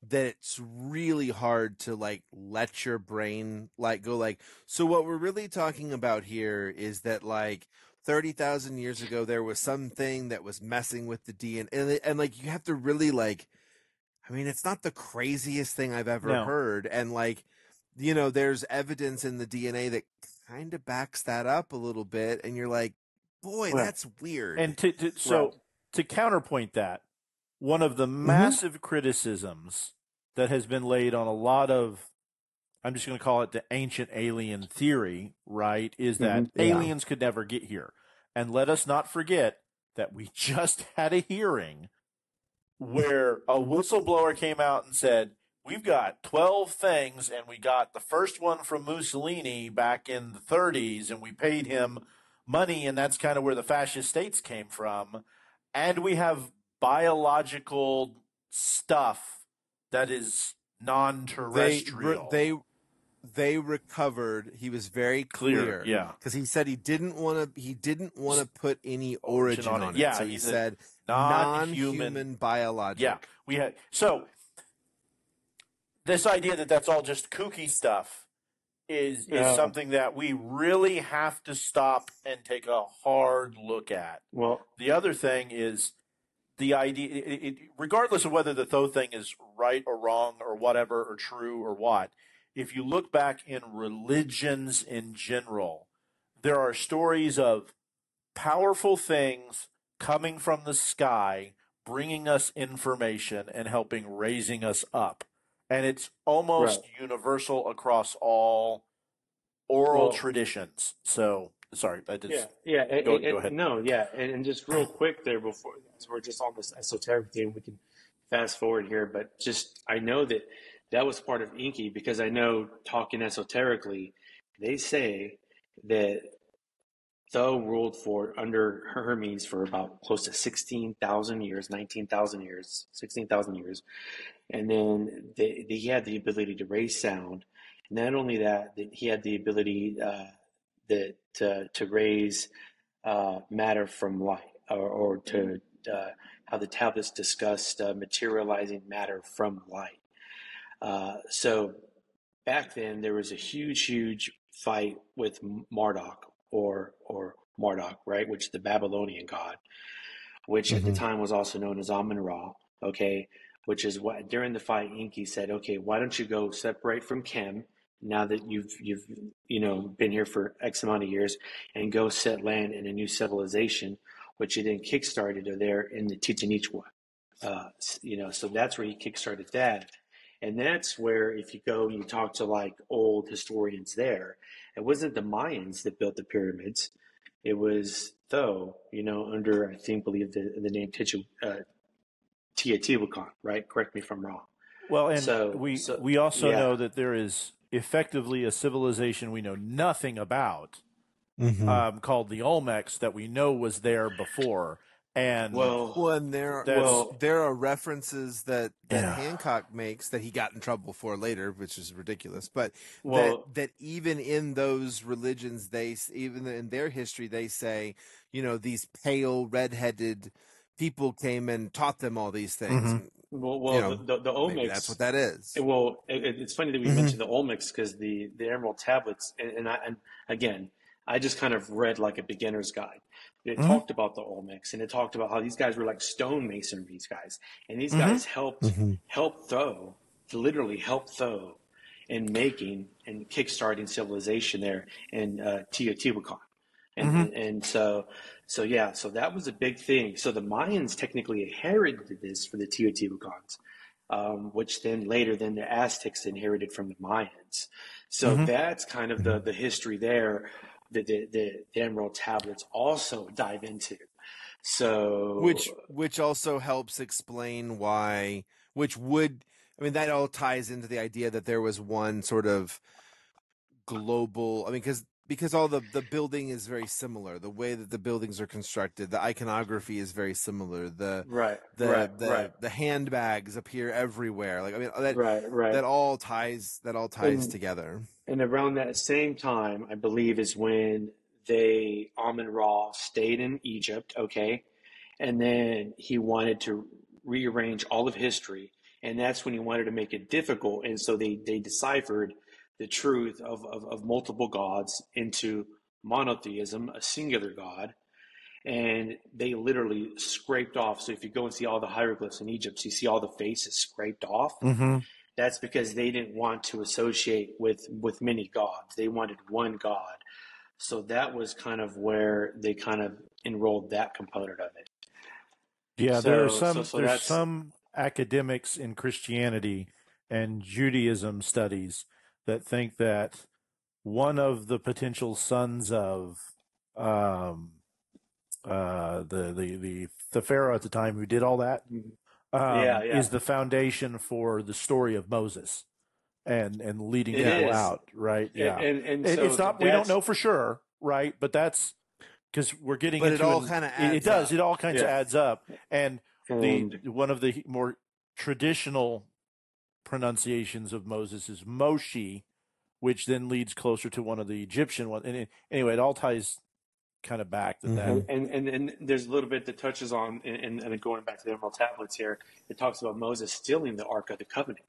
that it's really hard to like let your brain like go like so what we're really talking about here is that like 30,000 years ago there was something that was messing with the DNA and, and like you have to really like I mean it's not the craziest thing I've ever No. heard and like you know there's evidence in the DNA that kind of backs that up a little bit and you're like boy that's weird And to, to so Right. to counterpoint that, one of the mm-hmm. massive criticisms that has been laid on a lot of I'm just going to call it the ancient alien theory, right? Is that Mhm. Yeah. aliens could never get here. And let us not forget that we (laughs) just had a hearing where a whistleblower came out and said, We've got 12 things, and we got the first one from Mussolini back in the 30s, and we paid him money, and that's kind of where the fascist states came from. And we have biological stuff that is non they terrestrial. re- they they recovered he was very Clear, clear yeah. because he said he didn't want to he didn't want to put any origin on, it, Yeah, so he he said said non-human non-human biologic Yeah, we had so this idea that that's all just kooky stuff is is Yeah. something that we really have to stop and take a hard look at. well, The other thing is the idea, it, it, regardless of whether the Thoth thing is right or wrong or whatever or true or what. If you look back in religions in general, there are stories of powerful things coming from the sky, bringing us information and helping raising us up. And it's almost universal across all oral Well- traditions. So, sorry, I just Yeah, yeah. and- Go- and- go ahead. No, yeah, and, and just real quick there before, as we're just on this esoteric thing, we can fast forward here. But just I know that that was part of Enki because I know talking esoterically, they say that Thoth ruled for under Hermes for about close to sixteen thousand years, nineteen thousand years, sixteen thousand years, and then they, they, he had the ability to raise sound. Not only that, that he had the ability uh, that to, to raise uh, matter from light, or, or to uh, how the tablets discussed uh, materializing matter from light. Uh, so back then, there was a huge, huge fight with Marduk, or or Marduk, right, which is the Babylonian god, which at the Mhm. time was also known as Amun Ra. Okay, which is what during the fight, Enki said, "Okay, why don't you go separate from Khem?" Now that you've you've you know been here for X amount of years, and go set land in a new civilization, which you then kickstarted there in the Chichen Uh, you know, so that's where he kickstarted that, and that's where if you go and you talk to like old historians there, it wasn't the Mayans that built the pyramids, it was Thoth, you know, under I think believe the the name Titu, uh, Teotihuacan, right? Correct me if I'm wrong. Well, and So- we so- we also yeah. know that there is effectively a civilization we know nothing about, Mhm. um, called the Olmecs that we know was there before. And Well, well and there well there are references that that Yeah. hancock makes that he got in trouble for later which is ridiculous but well, that that even in those religions they even in their history they say you know these pale red-headed people came and taught them all these things Mhm. well, well, you know, the, the, the Olmecs. that's what that is Well, it, it- it's funny that we Mhm. mentioned the Olmecs because the the Emerald tablets, and, and I and again, I just kind of read like a beginner's guide. It Mhm. talked about the Olmecs, and it talked about how these guys were like stonemason. These guys, and these Mhm. guys helped Mhm. help Thoth, literally help Thoth, in making and kickstarting civilization there in uh, Teotihuacan. And, Mhm. and, and so, so yeah, so that was a big thing. So the Mayans technically inherited this for the Teotihuacans, um, which then later, then the Aztecs inherited from the Mayans. So Mhm. that's kind of the, the history there that the, the, the Emerald tablets also dive into. So, which which also helps explain why which would i mean that all ties into the idea that there was one sort of global. I mean, because because all the the building is very similar. The way that the buildings are constructed, the iconography is very similar. The right, the right, the, right, the handbags appear everywhere. Like I mean, that right, right. that all ties that all ties And- together. And around that same time, I believe, is when they Amun Ra stayed in Egypt, okay, and then he wanted to rearrange all of history, and that's when he wanted to make it difficult, and so they they deciphered the truth of of, of multiple gods into monotheism, a singular God. And they literally scraped off. So if you go and see all the hieroglyphs in Egypt, you see all the faces scraped off Mm-hmm. that's because they didn't want to associate with with many gods they wanted one god so that was kind of where they kind of enrolled that component of it Yeah, there are some so- so there's some academics in Christianity and Judaism studies that think that one of the potential sons of um, uh, the, the the the pharaoh at the time who did all that um, Yeah, yeah. is the foundation for the story of Moses and and leading It people is. out, right? Yeah, and, and, and It- so it's not we don't know for sure, right? But that's because we're getting But it all kinda it, it adds does up. it all kinds of Yeah. adds up and and- the one of the more traditional pronunciations of Moses is Moshe, which then leads closer to one of the Egyptian ones. And it, anyway, it all ties kind of back to that. Mhm. and, and, and there's a little bit that touches on, and, and going back to the Emerald Tablets here, it talks about Moses stealing the Ark of the Covenant.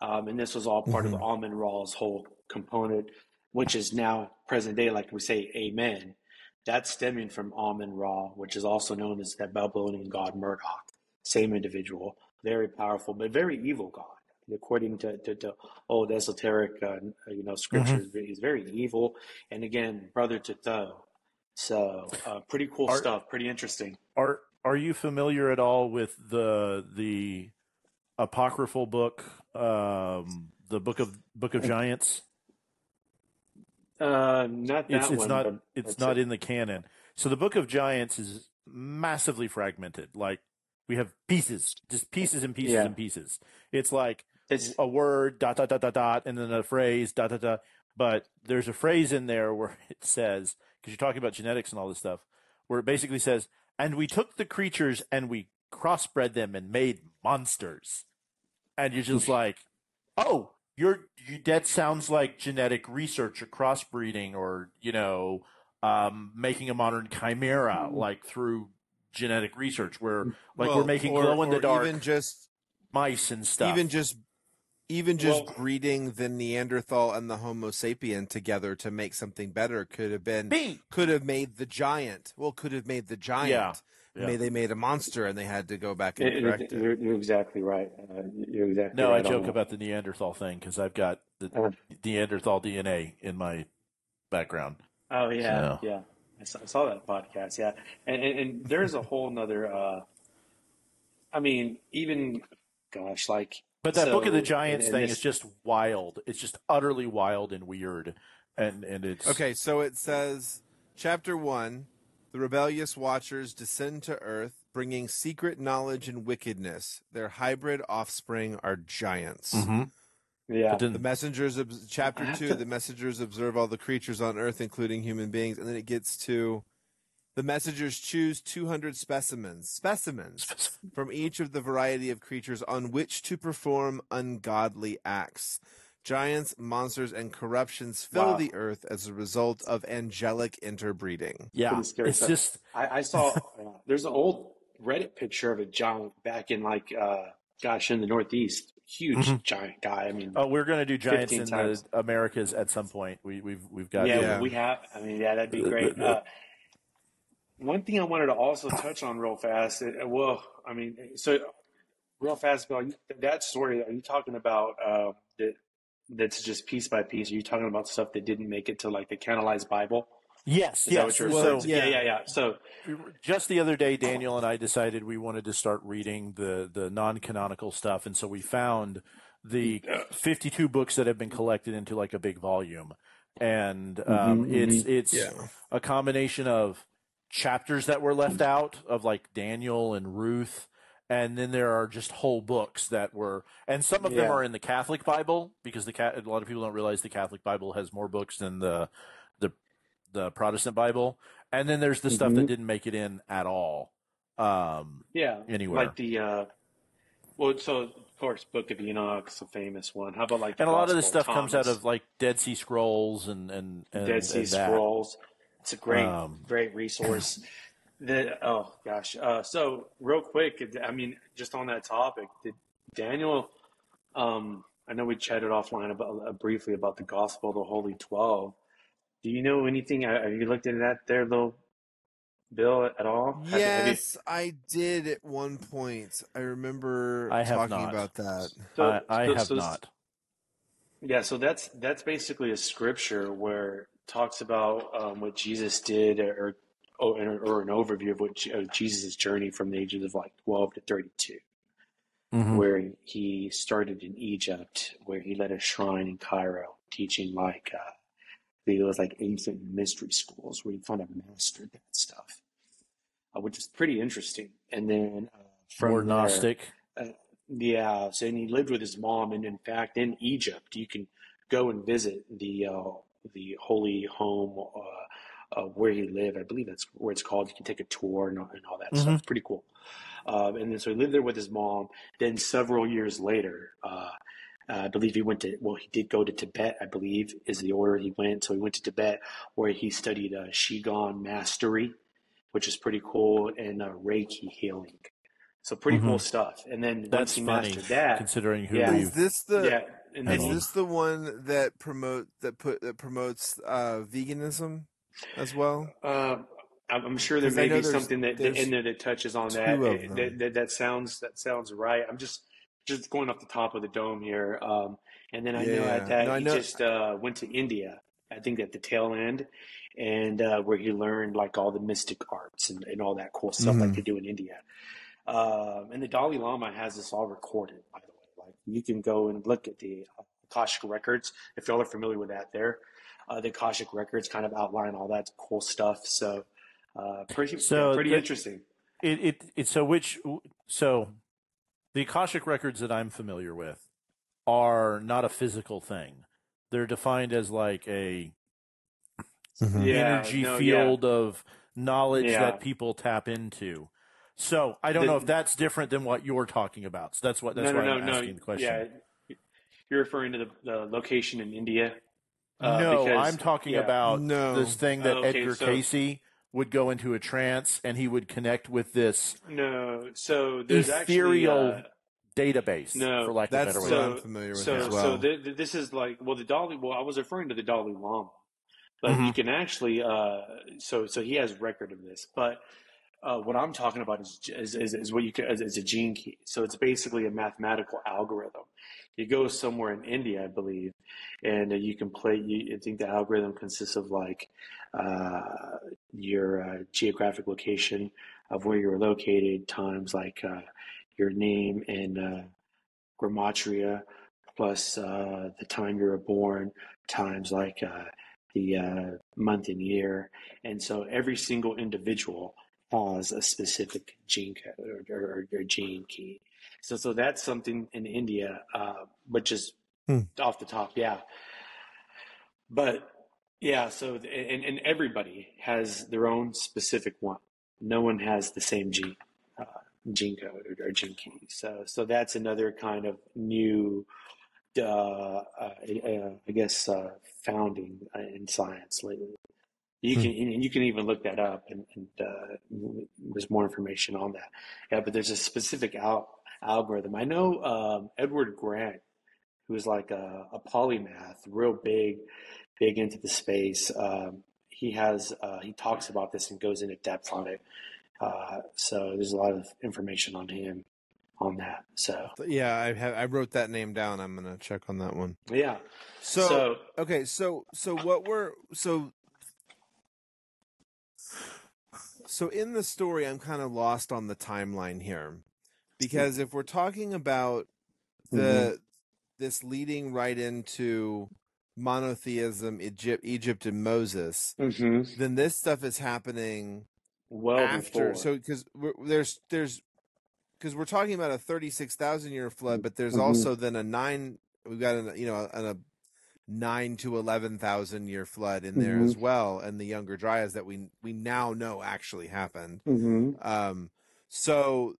Um, and this was all part Mhm. of Amun Ra's whole component, which is now present day, like we say, Amen. That's stemming from Amun Ra, which is also known as the Babylonian god Marduk. Same individual, very powerful, but very evil god. According to, to, to old esoteric, uh, you know, scriptures, he's very evil. And again, brother to Thoth. So, uh, pretty cool Are- stuff. Pretty interesting. Are are you familiar at all with the the apocryphal book, um, the book of Book of Giants? Uh, not that it's it's one. not it's not it. in the canon. So the Book of Giants is massively fragmented. Like we have pieces, just pieces and pieces Yeah. and pieces. It's like It's a word dot dot dot dot dot and then a phrase dot dot dot. But there's a phrase in there where (laughs) it says because you're talking about genetics and all this stuff, where it basically says, "And we took the creatures and we crossbred them and made monsters," and you're just like, "Oh." You're, you, that sounds like genetic research or crossbreeding or, you know, um, making a modern chimera, like through genetic research, where like Well, we're making glow in the dark even just mice and stuff. even just even just Well- breeding the Neanderthal and the Homo sapien together to make something better could have been me. could have made the giant. Well, could have made the giant. Yeah, yeah. May they made a monster and they had to go back and It- it- correct it. you're, you're exactly right. Uh, you're exactly No, I right on joke about the Neanderthal thing because I've got the Uh. Neanderthal DNA in my background. Oh yeah, So- yeah. I saw, I saw that podcast. Yeah, and, and, and there's a whole nother. Uh, I mean, even gosh, like. But that so- Book of the Giants and- and thing this- is just wild. It's just utterly wild and weird, and and it's Okay, so it says, chapter one: the rebellious watchers descend to Earth, bringing secret knowledge and wickedness. Their hybrid offspring are giants. Mhm. Yeah, then- The messengers of chapter two, to- the messengers observe all the creatures on earth, including human beings, and then it gets to the messengers choose two hundred specimens, specimens from each of the variety of creatures on which to perform ungodly acts. Giants, monsters, and corruptions fill Wow. the earth as a result of angelic interbreeding. yeah, scary it's stuff. just I, I saw. uh, there's an old Reddit picture of a giant back in like, uh, gosh, in the Northeast. Huge Mhm. giant guy. I mean, oh, we're gonna do giants in times. the Americas at some point. We we've we've got yeah, Yeah. we have. I mean, yeah, that'd be great. Uh, one thing I wanted to also touch on real fast. uh, Well, I mean, so real fast, Bill. That story. Are you talking about uh, that? That's just piece by piece. Are you talking about stuff that didn't make it to like the canonized Bible? yes, Is yes. what you're so yeah. yeah, yeah, yeah. So just the other day, Daniel and I decided we wanted to start reading the the non canonical stuff, and so we found the 52 books that have been collected into like a big volume, and um, Mhm, it's it's Yeah. a combination of chapters that were left out of like Daniel and Ruth, and then there are just whole books that were, and some of them are in the Catholic Bible because the a lot of people don't realize the Catholic Bible has more books than the the the Protestant Bible, and then there's the stuff that Mhm. didn't make it in at all. Um, Yeah, Anywhere. like the uh, well, so of course, Book of Enoch's a famous one. How about like and a lot of this stuff comes out of like Dead Sea Scrolls and and, and Dead Sea and that. Scrolls? It's a great, Um, great resource. (laughs) The oh gosh, uh, so real quick, I mean, just on that topic, did Daniel? Um, I know we chatted offline about uh, briefly about the Gospel of the Holy Twelve. Do you know anything? Have you looked into that there, little Bill, at all? Have you- have you- Yes, I did at one point. I remember I have talking not. about that. So- I, I so- have so- not. Yeah, so that's that's basically a scripture where it talks about um, what Jesus did, or or, or an overview of what of Jesus' journey from the ages of like twelve to thirty-two, Mhm. where he started in Egypt, where he led a shrine in Cairo, teaching like uh, it was like ancient mystery schools where he kind of mastered that stuff, uh, which is pretty interesting. And then uh, from More there- Gnostic. yeah, so and he lived with his mom, and in fact, in Egypt, you can go and visit the uh, the holy home uh, uh, where he lived. I believe that's where it's called. You can take a tour and, all- and all that Mhm. stuff. Pretty cool. Um, and then so he lived there with his mom. Then several years later, uh, I believe he went to well, he did go to Tibet. I believe is the order he went. So he went to Tibet where he studied uh, Qigong mastery, which is pretty cool, and uh, Reiki healing. So pretty cool stuff. And then once That's he funny, mastered that, considering who Yeah. Is this the yeah, and is this the one that promote that put that promotes uh, veganism as well? Uh, I'm I'm sure there may be something that, in there that touches on that. It- that, that. That sounds that sounds right. I'm just just going off the top of the dome here. Um, and then I know at that No, I he know- just uh, went to India. I think at the tail end, and uh, where he learned like all the mystic arts and, and all that cool stuff like Mhm. they do in India. Um, and the Dalai Lama has this all recorded, by the way. Like you can go and look at the Akashic records if y'all are familiar with that. There, uh, the Akashic records kind of outline all that cool stuff. So, uh, pretty So yeah, pretty the- interesting. It, it it so which so the Akashic records that I'm familiar with are not a physical thing. They're defined as like a Yeah, energy no, yeah. field of knowledge Yeah. that people tap into. So I don't The- know if that's different than what you're talking about. So that's what that's no, why no, I'm no, asking no. the question. Yeah, you're referring to the, the location in India. Uh, no, because- I'm talking yeah. about No. this thing that Oh, okay, Edgar so- Cayce would go into a trance and he would connect with this No, so there's ethereal actually. Uh, database, No, for lack of a That's better what way. So- I'm familiar with so as well. so th- th- this is like well the Dalai well I was referring to the Dalai Lama, but Mhm. you can actually uh so so he has record of this, but uh, what I'm talking about is is, is, is what you can, is, is a gene key. So it's basically a mathematical algorithm. You go somewhere in India, I believe, and uh, you can play. You, I think the algorithm consists of like uh, your uh, geographic location of where you're located times like uh, your name and uh, gematria plus the time you were born times like the month and year. And so every single individual has a specific gene code or, or, or gene key. So, so that's something in India, uh, but just Hmm. off the top, yeah. But yeah, so and, and everybody has their own specific one. No one has the same gene uh, gene code or, or gene key. So so that's another kind of new, uh, uh, uh, I guess, uh, founding uh, in science lately. You can and you can even look that up, and, and uh, there's more information on that. Yeah, but there's a specific al- algorithm. I know um, Edward Grant, who's like a, a polymath, real big, big into the space. Um, he has uh, he talks about this and goes into depth on it. Uh, so there's a lot of information on him on that. So yeah, I have I wrote that name down. I'm gonna check on that one. yeah. So, so okay, so so what we're so so in the story, I'm kind of lost on the timeline here because if we're talking about the Mm-hmm. this leading right into monotheism, Egypt, Egypt, and Moses, mhm. then this stuff is happening well after. before. So because there's there's because we're talking about a thirty-six thousand year flood, but there's Mhm. also then a nine. We've got a you know a, a nine to eleven thousand year flood in there Mhm. as well, and the younger dryas that we we now know actually happened. hmm Um, so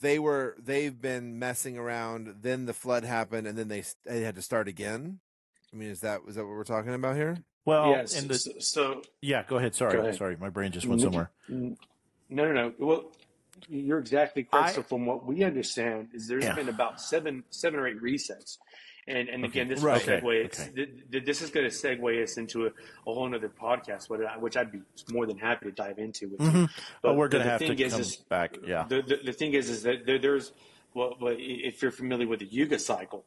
they were they've been messing around. Then the flood happened, and then they they had to start again. I mean, is that is that what we're talking about here? Well, yes. in the so, so yeah, go ahead. Sorry, Go ahead. sorry, my brain just went somewhere. No, no, no. Well, you're exactly correct. I- so, from what we understand, is there's Yeah. been about seven, seven or eight resets, and and again, this Right. will Okay, segue. It's, okay. th- th- this is going to segue us into a, a whole other podcast, which, I'd be more than happy to dive into with. Mhm. But But we're going to have to is- come is- back. Yeah. The, the, the thing is, is that there, there's well, well, if you're familiar with the Yuga cycle,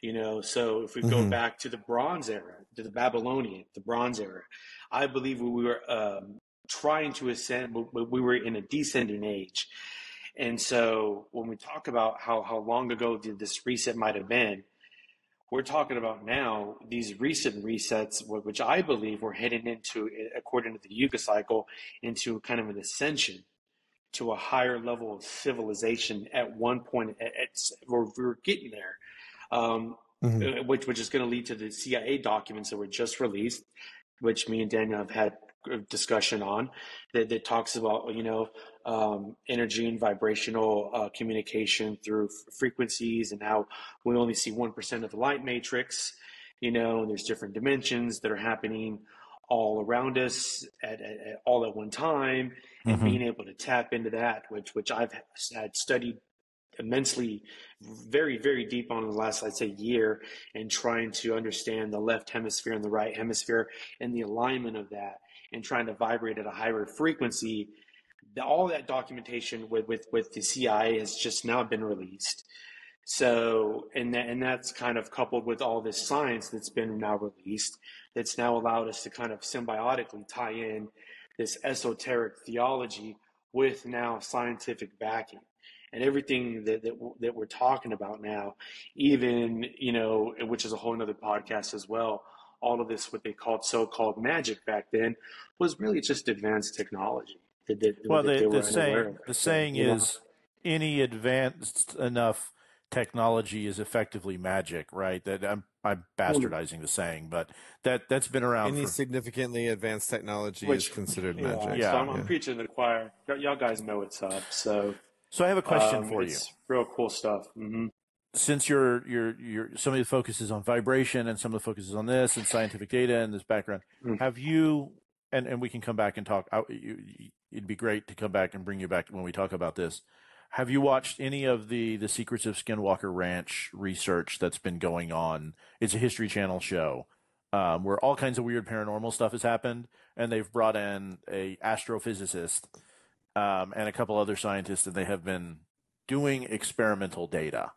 you know, so if we go Mhm. back to the Bronze Era, to the Babylonian, the Bronze Era, I believe we were um, trying to ascend, but we were in a descending age. And so when we talk about how, how long ago did this reset might have been, we're talking about now these recent resets, which I believe we're heading into, according to the Yuga cycle, into kind of an ascension to a higher level of civilization at one point. At, at, we're, we're getting there, um, Mhm. uh, which which is going to lead to the CIA documents that were just released, which me and Daniel have had a discussion on, that, that talks about you know um, energy and vibrational uh, communication through f- frequencies and how we only see one percent of the light matrix. You know, and there's different dimensions that are happening all around us at, at, at all at one time and Mhm. being able to tap into that, which which I've had studied immensely, very very deep on in the last I'd say year, and trying to understand the left hemisphere and the right hemisphere and the alignment of that, and trying to vibrate at a higher frequency. The, all that documentation with, with with the CIA has just now been released. So, and that, and that's kind of coupled with all this science that's been now released, that's now allowed us to kind of symbiotically tie in this esoteric theology with now scientific backing and everything that, that that we're talking about now even you know which is a whole nother podcast as well all of this what they called so-called magic back then was really just advanced technology that, that, Well, that the, they the saying the saying you know, is any advanced enough technology is effectively magic, right? That I'm I'm bastardizing the saying, but that that's been around Any for significantly advanced technology Which- is considered yeah, magic. Yeah. so I'm, I'm Yeah. preaching to the choir Y- y'all guys know what's up so So I have a question um, for you. it's real cool stuff hmm Since your your your some of the focus is on vibration and some of the focus is on this and scientific data and this background, Mm. have you and and we can come back and talk. I, you, it'd be great to come back and bring you back when we talk about this. Have you watched any of the the Secrets of Skinwalker Ranch research that's been going on? It's a History Channel show um, where all kinds of weird paranormal stuff has happened, and they've brought in a astrophysicist um, and a couple other scientists, and they have been doing experimental data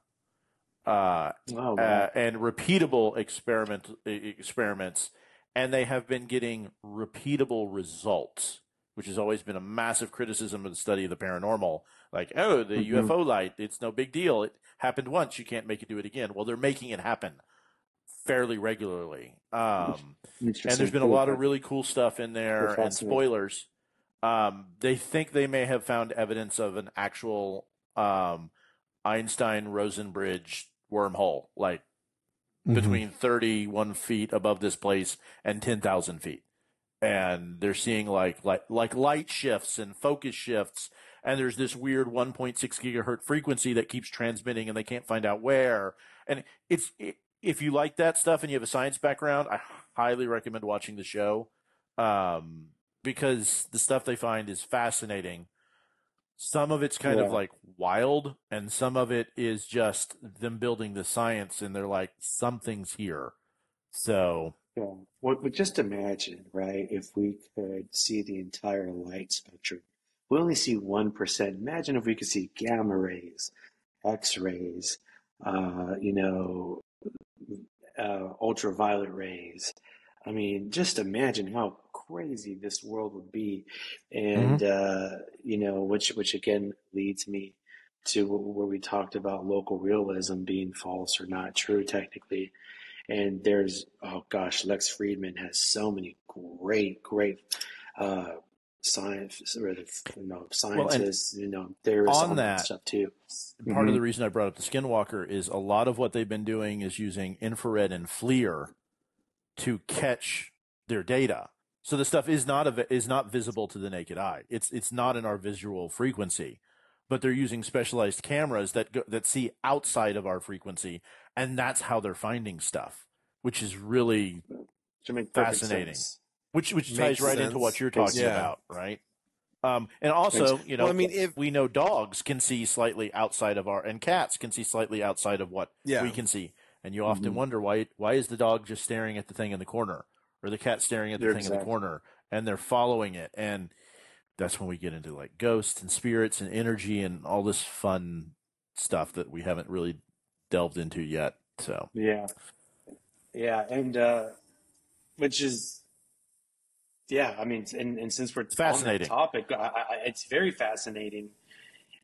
uh, oh, uh, and repeatable experiment experiments, and they have been getting repeatable results, which has always been a massive criticism of the study of the paranormal. Like, oh, the Mhm. UFO light, it's no big deal. It happened once, you can't make it do it again. Well, they're making it happen fairly regularly. Um, and there's been a lot of really cool stuff in there and spoilers. Um, they think they may have found evidence of an actual um, Einstein Rosen bridge wormhole, like Mhm. between 31 feet above this place and 10,000 feet. And they're seeing like, like, like light shifts and focus shifts. And there's this weird 1.6 gigahertz frequency that keeps transmitting and they can't find out where. And it's, it, if you like that stuff and you have a science background, I highly recommend watching the show. Um, because the stuff they find is fascinating. Some of it's kind of like wild, and some of it is just them building the science, and they're like, something's here. So, Yeah. Well, but just imagine, right, if we could see the entire light spectrum. We only see 1%. Imagine if we could see gamma rays, X rays, uh, you know, uh, ultraviolet rays. I mean, just imagine how crazy this world would be. And, uh, you know, which, which again leads me to where we talked about local realism being false or not true technically. And there's, oh gosh, Lex Fridman has so many great, great uh, science or the you know scientists, you know, there's on on that- stuff too. Part of Mhm. the reason I brought up the Skinwalker is a lot of what they've been doing is using infrared and FLIR to catch their data. So the stuff is not av- is not visible to the naked eye. It's it's not in our visual frequency, but they're using specialized cameras that go, that see outside of our frequency, and that's how they're finding stuff, which is really To Fascinating. sense. which which ties Makes right into what you're talking Yeah. about, right? Um, and also, you know, Well, I mean, if- we know dogs can see slightly outside of our, and cats can see slightly outside of what Yeah. we can see, and you often Mhm. wonder why why is the dog just staring at the thing in the corner, or the cat staring at the You're thing in the corner, and they're following it, and that's when we get into like ghosts and spirits and energy and all this fun stuff that we haven't really delved into yet. So Yeah. Yeah, and uh which is yeah, I mean and, and since we're on that fascinating. topic, I, I, it's very fascinating.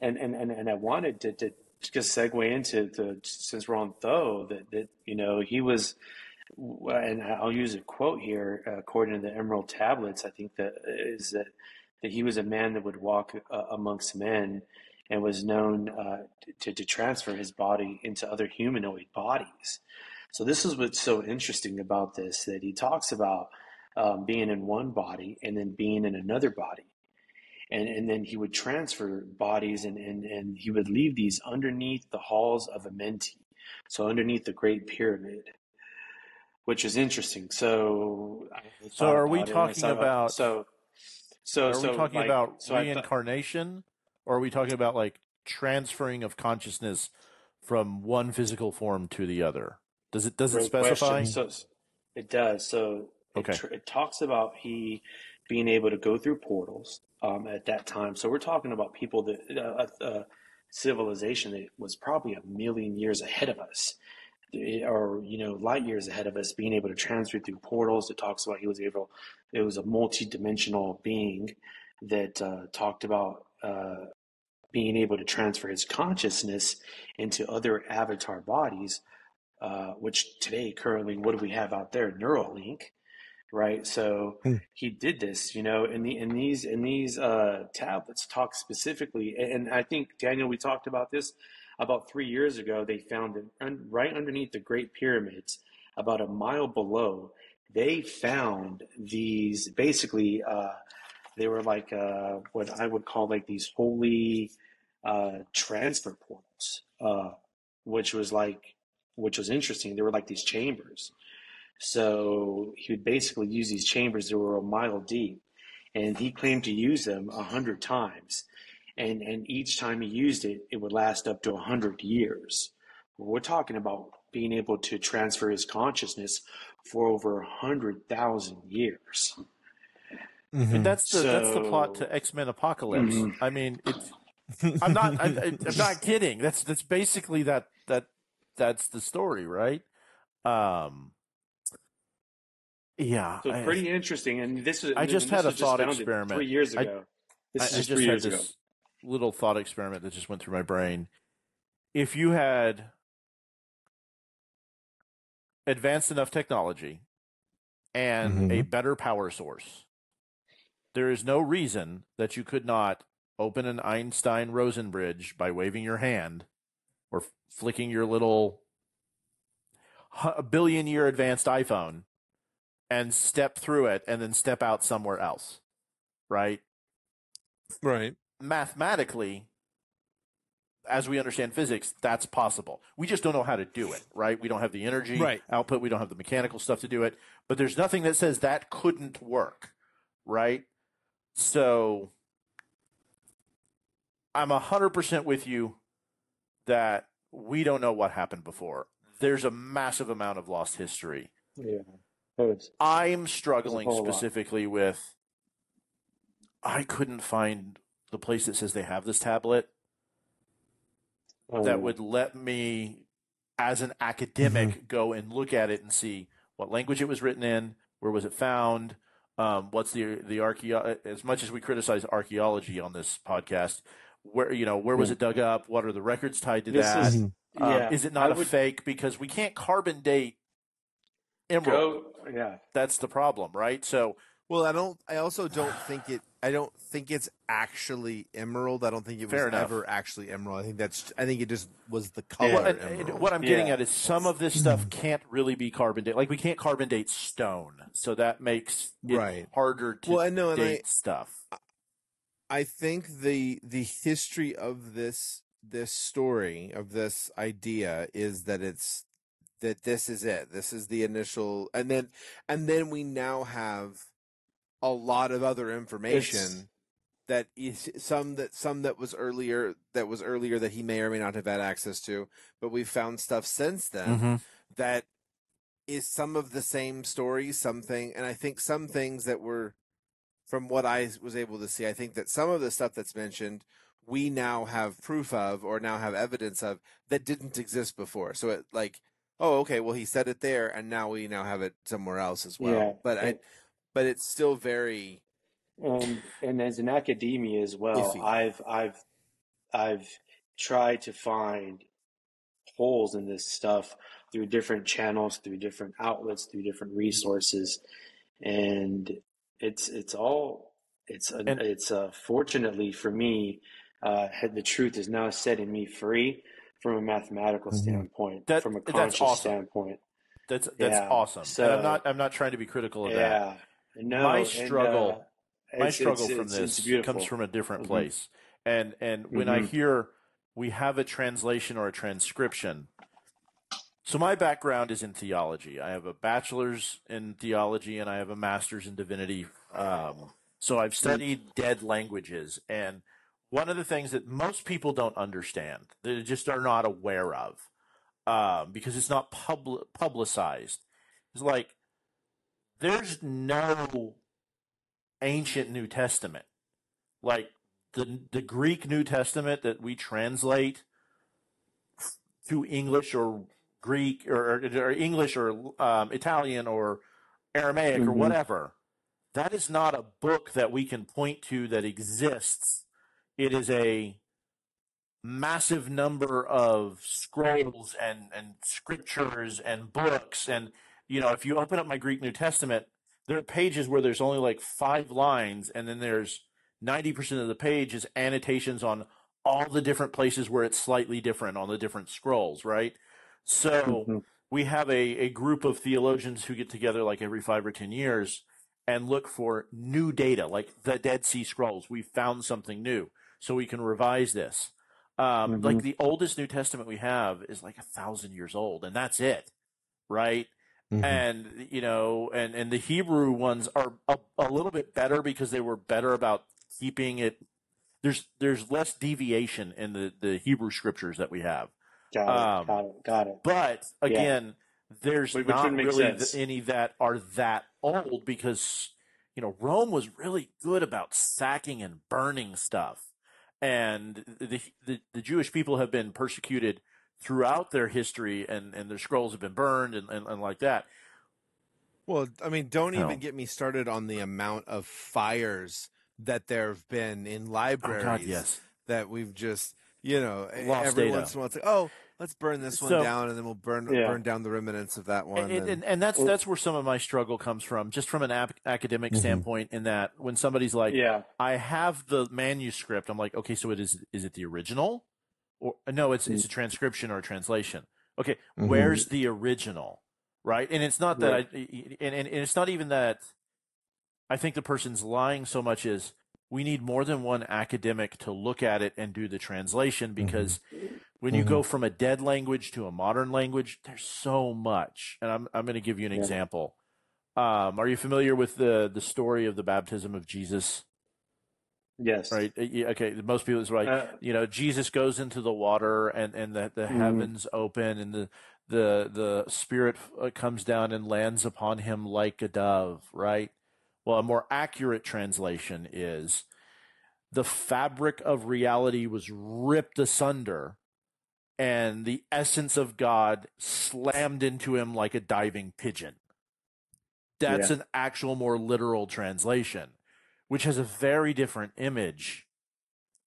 And and, and, and I wanted to, to just segue into the since we're on Thoth that, that you know he was and I'll use a quote here according to the Emerald Tablets. I think that is that that he was a man that would walk uh, amongst men and was known uh, to, to transfer his body into other humanoid bodies. So this is what's so interesting about this that he talks about um, being in one body and then being in another body. And, and then he would transfer bodies and, and, and he would leave these underneath the halls of Amenti. So underneath the Great Pyramid, which is interesting. So, So are we about it and I talking thought about- so? So, are so we talking like- about so reincarnation, or are we talking about like transferring of consciousness from one physical form to the other? Does it does it specify? So it does. So it, tr- it talks about he being able to go through portals um, at that time. So we're talking about people that uh, a, a civilization that was probably a million years ahead of us, eh, or you know, light years ahead of us, being able to transfer through portals. It talks about he was able. It was a multi-dimensional being that uh, talked about. Uh, being able to transfer his consciousness into other avatar bodies uh, which today currently what do we have out there neuralink right so Hmm. he did this you know in the in these in these uh, tablets talk specifically and i think daniel we talked about this about three years ago they found it un, right underneath the great pyramids about a mile below they found these basically uh, they were like uh, what i would call like these holy uh, transfer portals uh, which was like which was interesting. They were like these chambers. So he would basically use these chambers that were a mile deep, and he claimed to use them a hundred times, and and each time he used it, it would last up to a hundred years. We're talking about being able to transfer his consciousness for over a hundred thousand years. Mhm. And that's the that's the plot to X Men Apocalypse. Mhm. I mean, it's, I'm not I, I, I'm not kidding. That's that's basically that that that's the story, right? Um, yeah, So I- pretty interesting. And this is I just had a thought experiment. three years I- ago. This I, is just just three had years this ago. little thought experiment that just went through my brain. If you had advanced enough technology and mm-hmm. a better power source, there is no reason that you could not open an Einstein Rosen bridge by waving your hand or f- flicking your little billion year advanced iPhone and step through it and then step out somewhere else. Right? right. mathematically, as we understand physics, that's possible. We just don't know how to do it, right? We don't have the energy Right. output, we don't have the mechanical stuff to do it, but there's nothing that says that couldn't work, right? So I'm 100% with you that we don't know what happened before. There's a massive amount of lost history. Yeah. It's- I'm struggling whole lot. specifically with I couldn't find the place that says they have this tablet that um, would let me as an academic go and look at it and see what language it was written in, where was it found, um, what's the the archeo as much as we criticize archaeology on this podcast, where you know where was it dug up, what are the records tied to This that? is- Um, yeah. is it not I a would fake because we can't carbon date emerald? Go, yeah. That's the problem, right? So Well, I don't. I also don't think it I don't think it's actually emerald. I don't think it Fair was enough. ever actually emerald. I think that's. I think it just was the color. Yeah. Well, and- and what I'm getting Yeah. at is some of this stuff can't really be carbon date. Like we can't carbon date stone, so that makes it Right. harder to Well, I know, and I- date stuff. I think the the history of this this story of this idea is that it's that this is it. This is the initial, and then and then we now have a lot of other information It's- that is some that some that was earlier that was earlier that he may or may not have had access to, but we've found stuff since then Mm-hmm. that is some of the same stories, something, and I think some things that were, from what I was able to see, I think that some of the stuff that's mentioned, we now have proof of or now have evidence of that didn't exist before. So it like, oh, okay, well he said it there, and now we now have it somewhere else as well. Yeah, but I, it- but it's still very and and as an academia as well, Iffy. I've I've I've tried to find holes in this stuff through different channels, through different outlets, through different resources, and it's it's all it's a, And- it's uh, fortunately for me, uh, had- the truth is now setting me free from a mathematical Mhm. standpoint, That- from a that's conscious awesome. standpoint. That's that's Yeah, awesome. so- and I'm not I'm not trying to be critical of that. No, My and, struggle- uh, My struggle it's- from it's- this comes from a different Mhm. place. And and when I Mhm. hear we have a translation or a transcription. So my background is in theology. I have a bachelor's in theology and I have a master's in divinity. Um, so I've studied dead languages, and one of the things that most people don't understand, they just are not aware of, um, because it's not pub- publicized, It's like there's no ancient New Testament, like the the Greek New Testament that we translate to English or Greek or, or English or um, Italian or Aramaic or Mhm. whatever. That is not a book that we can point to that exists. It is a massive number of scrolls and, and scriptures and books. And, you know, if you open up my Greek New Testament, there are pages where there's only like five lines, and then there's 90% of the page is annotations on all the different places where it's slightly different on the different scrolls, right? So Mhm. we have a, a group of theologians who get together like every five or 10 years and look for new data, like the Dead Sea Scrolls. We found something new, so we can revise this. Um, Mhm. Like the oldest New Testament we have is like a thousand years old, and that's it, right? Mm-hmm. and you know and and the hebrew ones are a, a little bit better because they were better about keeping it. There's there's less deviation in the the hebrew scriptures that we have. Got it, Um, got it, got it. but again there's Which- which not really th- any that are that old because you know rome was really good about sacking and burning stuff. And the the, the jewish people have been persecuted throughout their history and and their scrolls have been burned and, and, and like that Well, I mean, don't No. even get me started on the amount of fires that there have been in oh libraries god yes that we've just, you know, Lost every data. once in a while it's like, oh, let's burn this one So- down, and then we'll burn Yeah. burn down the remnants of that one. and, and- and, and that's Well- that's where some of my struggle comes from, just from an ap- academic Mhm. standpoint. In that, when somebody's like, Yeah, "I have the manuscript," I'm like, "Okay, so it is is it the original, or no? It's it's a transcription or a translation." Okay, Mhm. where's the original, right? And it's not that Right. I, and, and it's not even that. I think the person's lying so much is we need more than one academic to look at it and do the translation because when you go from a dead language to a modern language, there's so much. And I'm I'm going to give you an Yeah. example. Um, are you familiar with the the story of the baptism of Jesus? Yes, Right. Okay. Most people is right. Uh, you know, Jesus goes into the water and and the the Mhm. heavens open and the the the spirit uh, comes down and lands upon him like a dove. Right. Well, a more accurate translation is the fabric of reality was ripped asunder and the essence of God slammed into him like a diving pigeon. That's Yeah. an actual, more literal translation, which has a very different image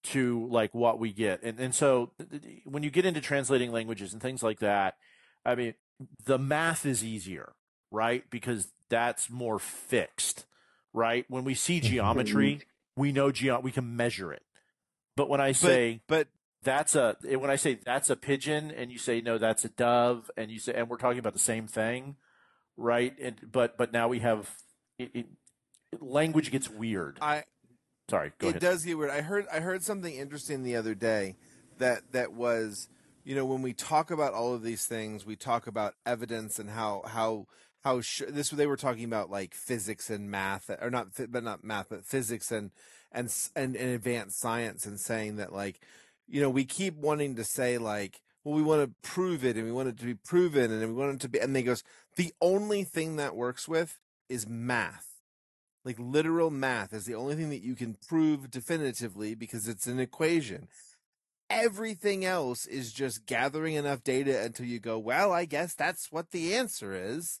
to like what we get. And and so when you get into translating languages and things like that, I mean, the math is easier, right? Because that's more fixed, right? When we see mm-hmm. geometry, we know geo we can measure it. But when I say but, that's a eh, when I say that's a pigeon and you say no that's a dove and you say and we're talking about the same thing, right? And but but now we have it, it, language gets weird. I sorry, go ahead. it ahead. does get weird. I heard I heard something interesting the other day that that was you know when we talk about all of these things, we talk about evidence and how how how sh- this they were talking about like physics and math or not but not math but physics and and and, and advanced science and saying that like you know we keep wanting to say like well we want to prove it and we want it to be proven and we want it to be and they goes the only thing that works with is math like literal math is the only thing that you can prove definitively because it's an equation everything else is just gathering enough data until you go well i guess that's what the answer is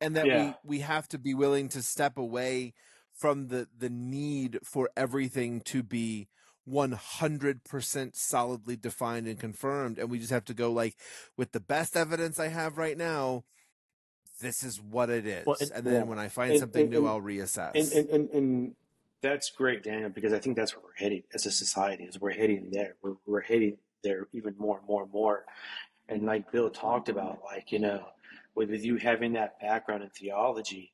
and that Yeah. we we have to be willing to step away from the the need for everything to be 100% solidly defined and confirmed and we just have to go like with the best evidence i have right now this is what it is Well, and- and then yeah. when i find And- something and- new i'll reassess And, and, that's great, Daniel, because I think that's where we're heading as a society. Is we're heading there. We're, we're heading there even more and more and more. And like Bill talked about, like you know, with, with you having that background in theology,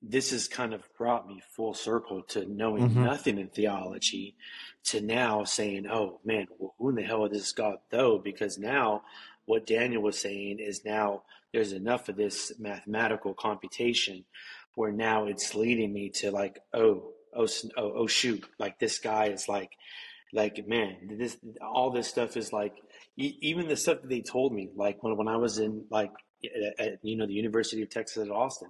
this has kind of brought me full circle to knowing Mhm. nothing in theology, to now saying, "Oh man, well, who in the hell is this God though?" Because now, what Daniel was saying is now there's enough of this mathematical computation where now it's leading me to like, oh, oh, oh, oh shoot, like this guy is like, like man, this all this stuff is like, even the stuff that they told me, like when when I was in like, at, at, you know, the University of Texas at Austin,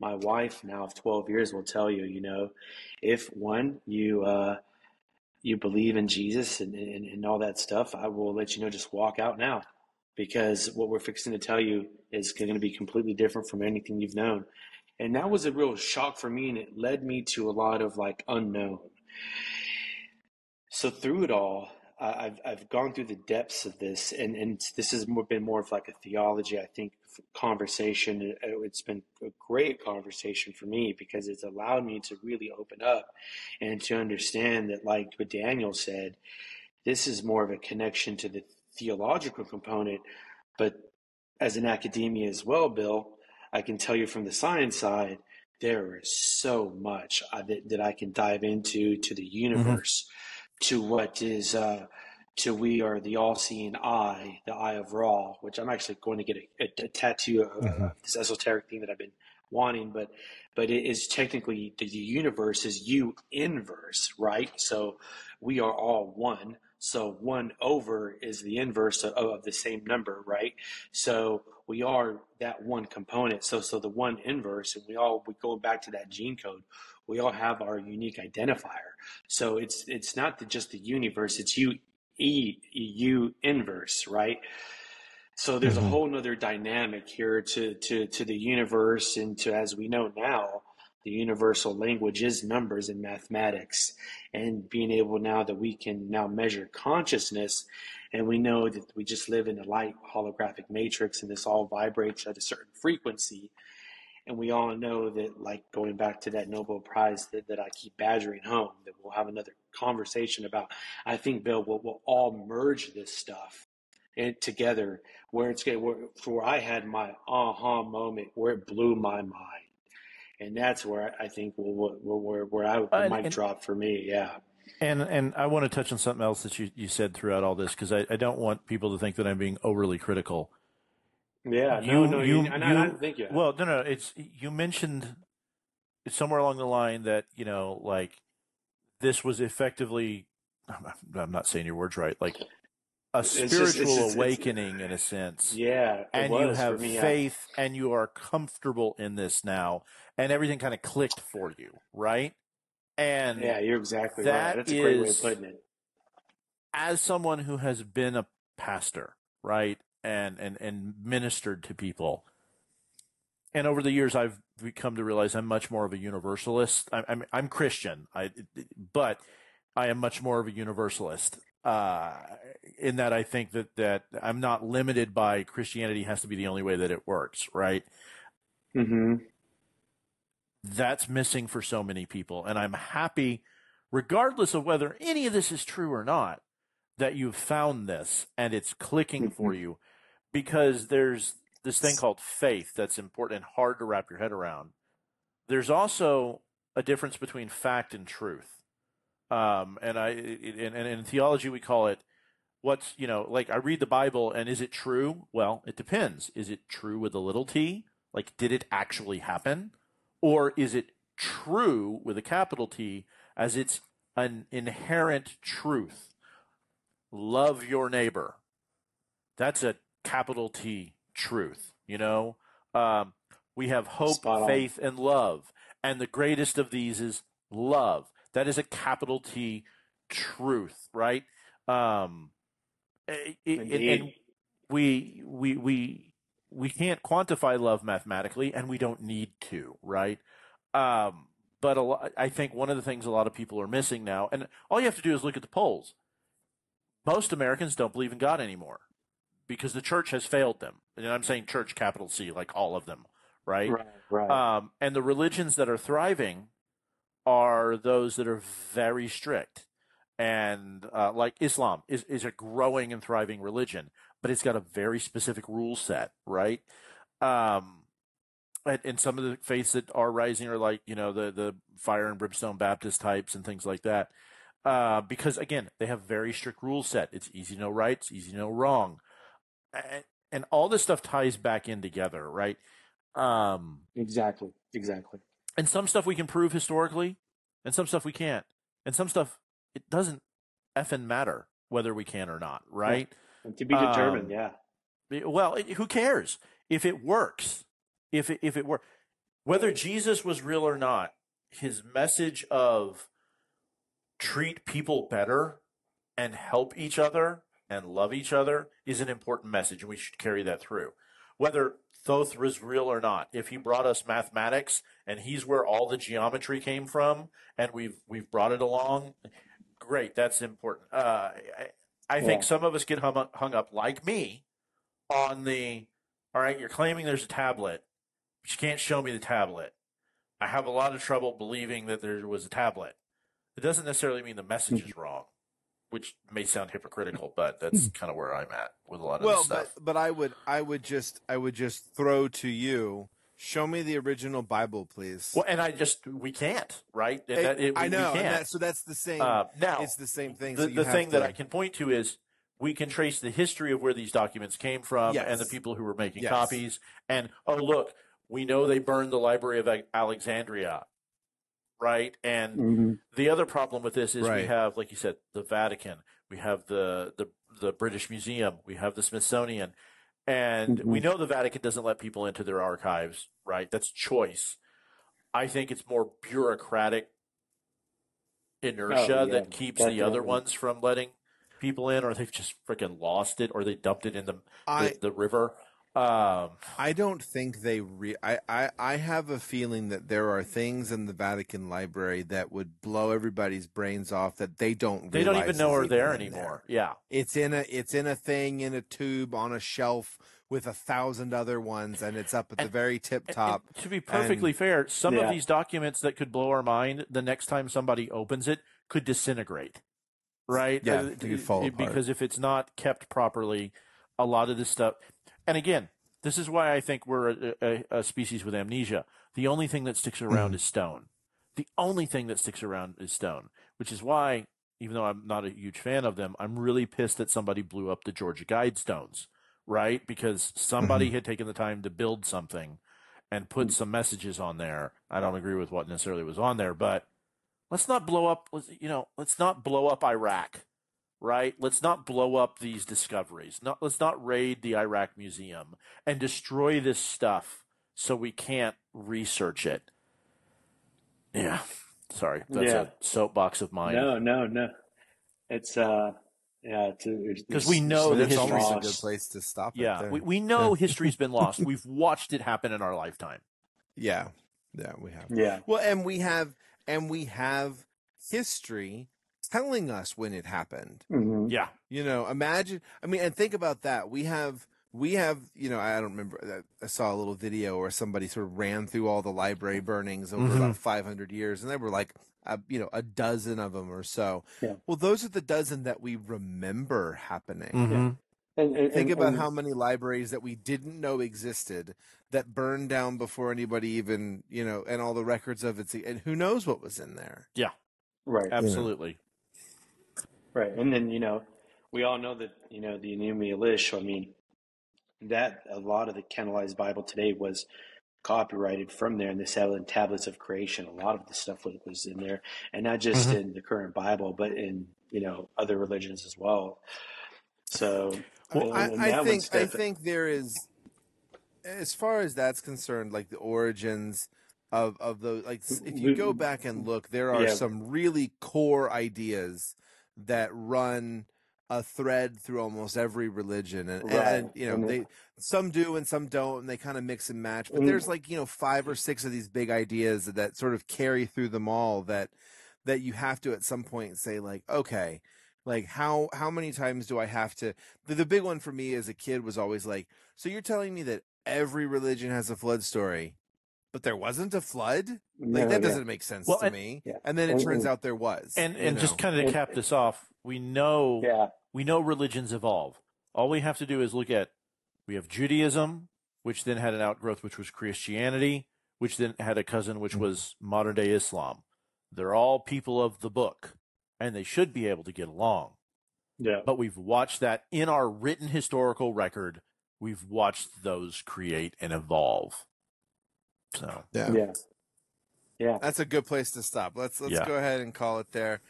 my wife now of 12 years will tell you, you know, if one you uh, you believe in Jesus and, and and all that stuff, I will let you know, just walk out now. Because what we're fixing to tell you is going to be completely different from anything you've known. And that was a real shock for me, and it led me to a lot of like unknown. So through it all, I've I've gone through the depths of this, and and this has been more of like a theology, I think, conversation. It's been a great conversation for me because it's allowed me to really open up and to understand that, like what Daniel said, this is more of a connection to the theological component, but as an academia as well, Bill, I can tell you from the science side, there is so much uh, that, that I can dive into to the universe, to what is, uh, to we are the all-seeing eye, the eye of Ra, which I'm actually going to get a, a, a tattoo of Mhm. this esoteric thing that I've been wanting, but but it is technically the universe is you inverse, right? So we are all one. So one over is the inverse of, of the same number, right? So we are that one component. So so the one inverse, and we all we go back to that gene code. We all have our unique identifier. So it's it's not the, just the universe. It's you e you inverse, right? So there's a Mhm. whole nother dynamic here to, to, to the universe and to, as we know now, the universal language is numbers and mathematics and being able now that we can now measure consciousness and we know that we just live in a light holographic matrix and this all vibrates at a certain frequency. And we all know that, like going back to that Nobel Prize that, that I keep badgering home, that we'll have another conversation about. I think, Bill, we'll, we'll all merge this stuff it together where it's where, where I had my aha moment where it blew my mind, and that's where I think where where, where I the And- mic and- drop for me. Yeah, And and I want to touch on something else that you, you said throughout all this because I, I don't want people to think that I'm being overly critical. yeah. You- no, no, you, you- and I, I don't think you. have. Well, no, no. It's you mentioned somewhere along the line that you know, like this was effectively. I'm- I'm not saying your words right. Like a It's just- spiritual it's just- awakening in a sense. yeah, it and was you have me. Faith and you are comfortable in this now and everything kind of clicked for you right and yeah, you're exactly that right. That's a great way of putting it. as someone who has been a pastor right and and and ministered to people and over the years i've come to realize i'm much more of a universalist i'm i'm, I'm christian i but i am much more of a universalist uh, in that I think that, that I'm not limited by Christianity has to be the only way that it works, right? hmm that's missing for so many people and i'm happy regardless of whether any of this is true or not, that you've found this and it's clicking Mm-hmm. for you because there's this thing called faith that's important and hard to wrap your head around. There's also a difference between fact and truth. Um, and I, and, and in theology, we call it what's, you know, like I read the Bible and is it true? Well, it depends. Is it true with a little t? Like, did it actually happen? Or is it true with a capital T as it's an inherent truth? Love your neighbor. That's a capital T truth, you know? Um, we have hope, faith, and love. And the greatest of these is love. That is a capital T truth, right? Um, it- and- we we we we can't quantify love mathematically, and we don't need to, right? Um, but a lot, I think one of the things a lot of people are missing now, and all you have to do is look at the polls. Most Americans don't believe in God anymore because the church has failed them. And I'm saying church, capital C, like all of them, right? Right, right. Um, and the religions that are thriving are those that are very strict. And uh, like Islam is, is a growing and thriving religion, but it's got a very specific rule set, right? Um, and, and some of the faiths that are rising are like, you know, the, the fire and brimstone Baptist types and things like that. Uh, because again, they have very strict rule set. It's easy to know right, it's easy to know wrong. And, and all this stuff ties back in together, right? Um, exactly, exactly. And some stuff we can prove historically, and some stuff we can't, and some stuff it doesn't effing matter whether we can or not, right? To be determined, Um, yeah. It- Well, it, who cares if it works? If it, if it works, whether Jesus was real or not, his message of treat people better and help each other and love each other is an important message, and we should carry that through. Whether Thoth was real or not, if he brought us mathematics and he's where all the geometry came from, and we've we've brought it along, great, that's important. Uh, I, I think some of us get hung up, hung up, like me, on the all right. You're claiming there's a tablet, but you can't show me the tablet. I have a lot of trouble believing that there was a tablet. It doesn't necessarily mean the message is wrong, which may sound hypocritical, (laughs) but that's kind of where I'm at with a lot of well, this stuff. but but I would I would just I would just throw to you. Show me the original Bible, please. well, and I just we can't, right? It- that- it- I know, that, so that's the same. Uh, now, it's the same thing. the, so you the have thing to, that I can point to is we can trace the history of where these documents came from Yes. and the people who were making Yes. copies. And oh, look, we know they burned the Library of Alexandria, right? And Mhm. the other problem with this is we have, like you said, the Vatican, we have the the, the British Museum, we have the Smithsonian, and we Mhm. know the Vatican doesn't let people into their archives, right? That's choice. I think it's more bureaucratic inertia Oh, yeah, that keeps the other ones from letting people in, or they've just freaking lost it, or they dumped it in the I the, the river. Um, I don't think they re. I, I I have a feeling that there are things in the Vatican Library that would blow everybody's brains off that they don't. they don't even know are there in anymore. Yeah. It's in a it's in a thing in a tube on a shelf with a thousand other ones, and it's up at the very tip top. and to be perfectly fair, some Yeah. of these documents that could blow our mind, the next time somebody opens it, could disintegrate. Right? Yeah, Uh, it could fall apart. Because if it's not kept properly, a lot of this stuff. And again, this is why I think we're a, a, a species with amnesia. The only thing that sticks around Mhm. is stone. The only thing that sticks around is stone, which is why, even though I'm not a huge fan of them, I'm really pissed that somebody blew up the Georgia Guidestones, right? Because somebody Mm-hmm. had taken the time to build something and put some messages on there. I don't agree with what necessarily was on there, but let's not blow up, let's, you know, let's not blow up Iraq, right? Let's not blow up these discoveries. Not, let's not raid the Iraq Museum and destroy this stuff so we can't research it. Yeah. Sorry. That's Yeah. a soapbox of mine. No, no, no. It's uh, yeah, it's it's- 'Cause we know the it's it's history. almost a good place to stop. Yeah. there. We, we know (laughs) history's been lost. We've watched it happen in our lifetime. yeah, yeah, we have. Yeah, Well, and we have and we have history telling us when it happened. Mhm. Yeah. You know, imagine. I mean, and think about that. We have we have, you know, I don't remember. I saw a little video where somebody sort of ran through all the library burnings over Mhm. about 500 years, and there were like, a, you know, a dozen of them or so. Yeah. Well, those are the dozen that we remember happening. Mhm. And, and, Think and- about and- how many libraries that we didn't know existed that burned down before anybody even, you know, and all the records of it. And who knows what was in there? Yeah right, Absolutely. Right, and then you know, we all know that you know the Enuma Elish. I mean, that a lot of the canonized Bible today was copyrighted from there in the seven tablets of creation. A lot of the stuff was, was in there, and not just Mhm. in the current Bible, but in you know other religions as well. So, Well, and- and I, I think I think there is, as far as that's concerned, like the origins of of those. Like if you go back and look, there are Yeah. some really core ideas that run a thread through almost every religion, and, and, you know they some do and some don't, and they kind of mix and match. But there's like you know five or six of these big ideas that sort of carry through them all. That that you have to at some point say like, okay, like how how many times do I have to? The, the big one for me as a kid was always like, so you're telling me that every religion has a flood story, but there wasn't a flood? Like No, that yeah. doesn't make sense Well, to and- me. Yeah. And then it And- turns out there was. And and know? just kind of to And- cap this off, we know yeah, we know religions evolve. All we have to do is look at we have Judaism, which then had an outgrowth, which was Christianity, which then had a cousin, which mm-hmm. was modern day Islam. They're all people of the book, and they should be able to get along. yeah. But we've watched that in our written historical record. We've watched those create and evolve. So yeah. Yeah. Yeah. That's a good place to stop. Let's let's Yeah. go ahead and call it there.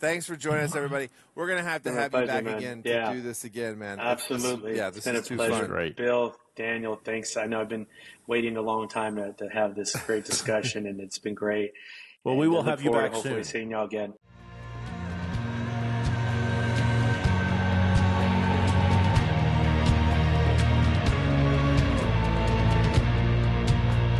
Thanks for joining us, everybody. We're gonna have to My have you back man. again Yeah. to do this again, man. This- this- Absolutely. yeah, It's this been is a too pleasure. fun. Great. Bill, Daniel, thanks. I know I've been waiting a long time to, to have this great (laughs) discussion, and it's been great. Well, And we will have you back hopefully soon. seeing y'all again.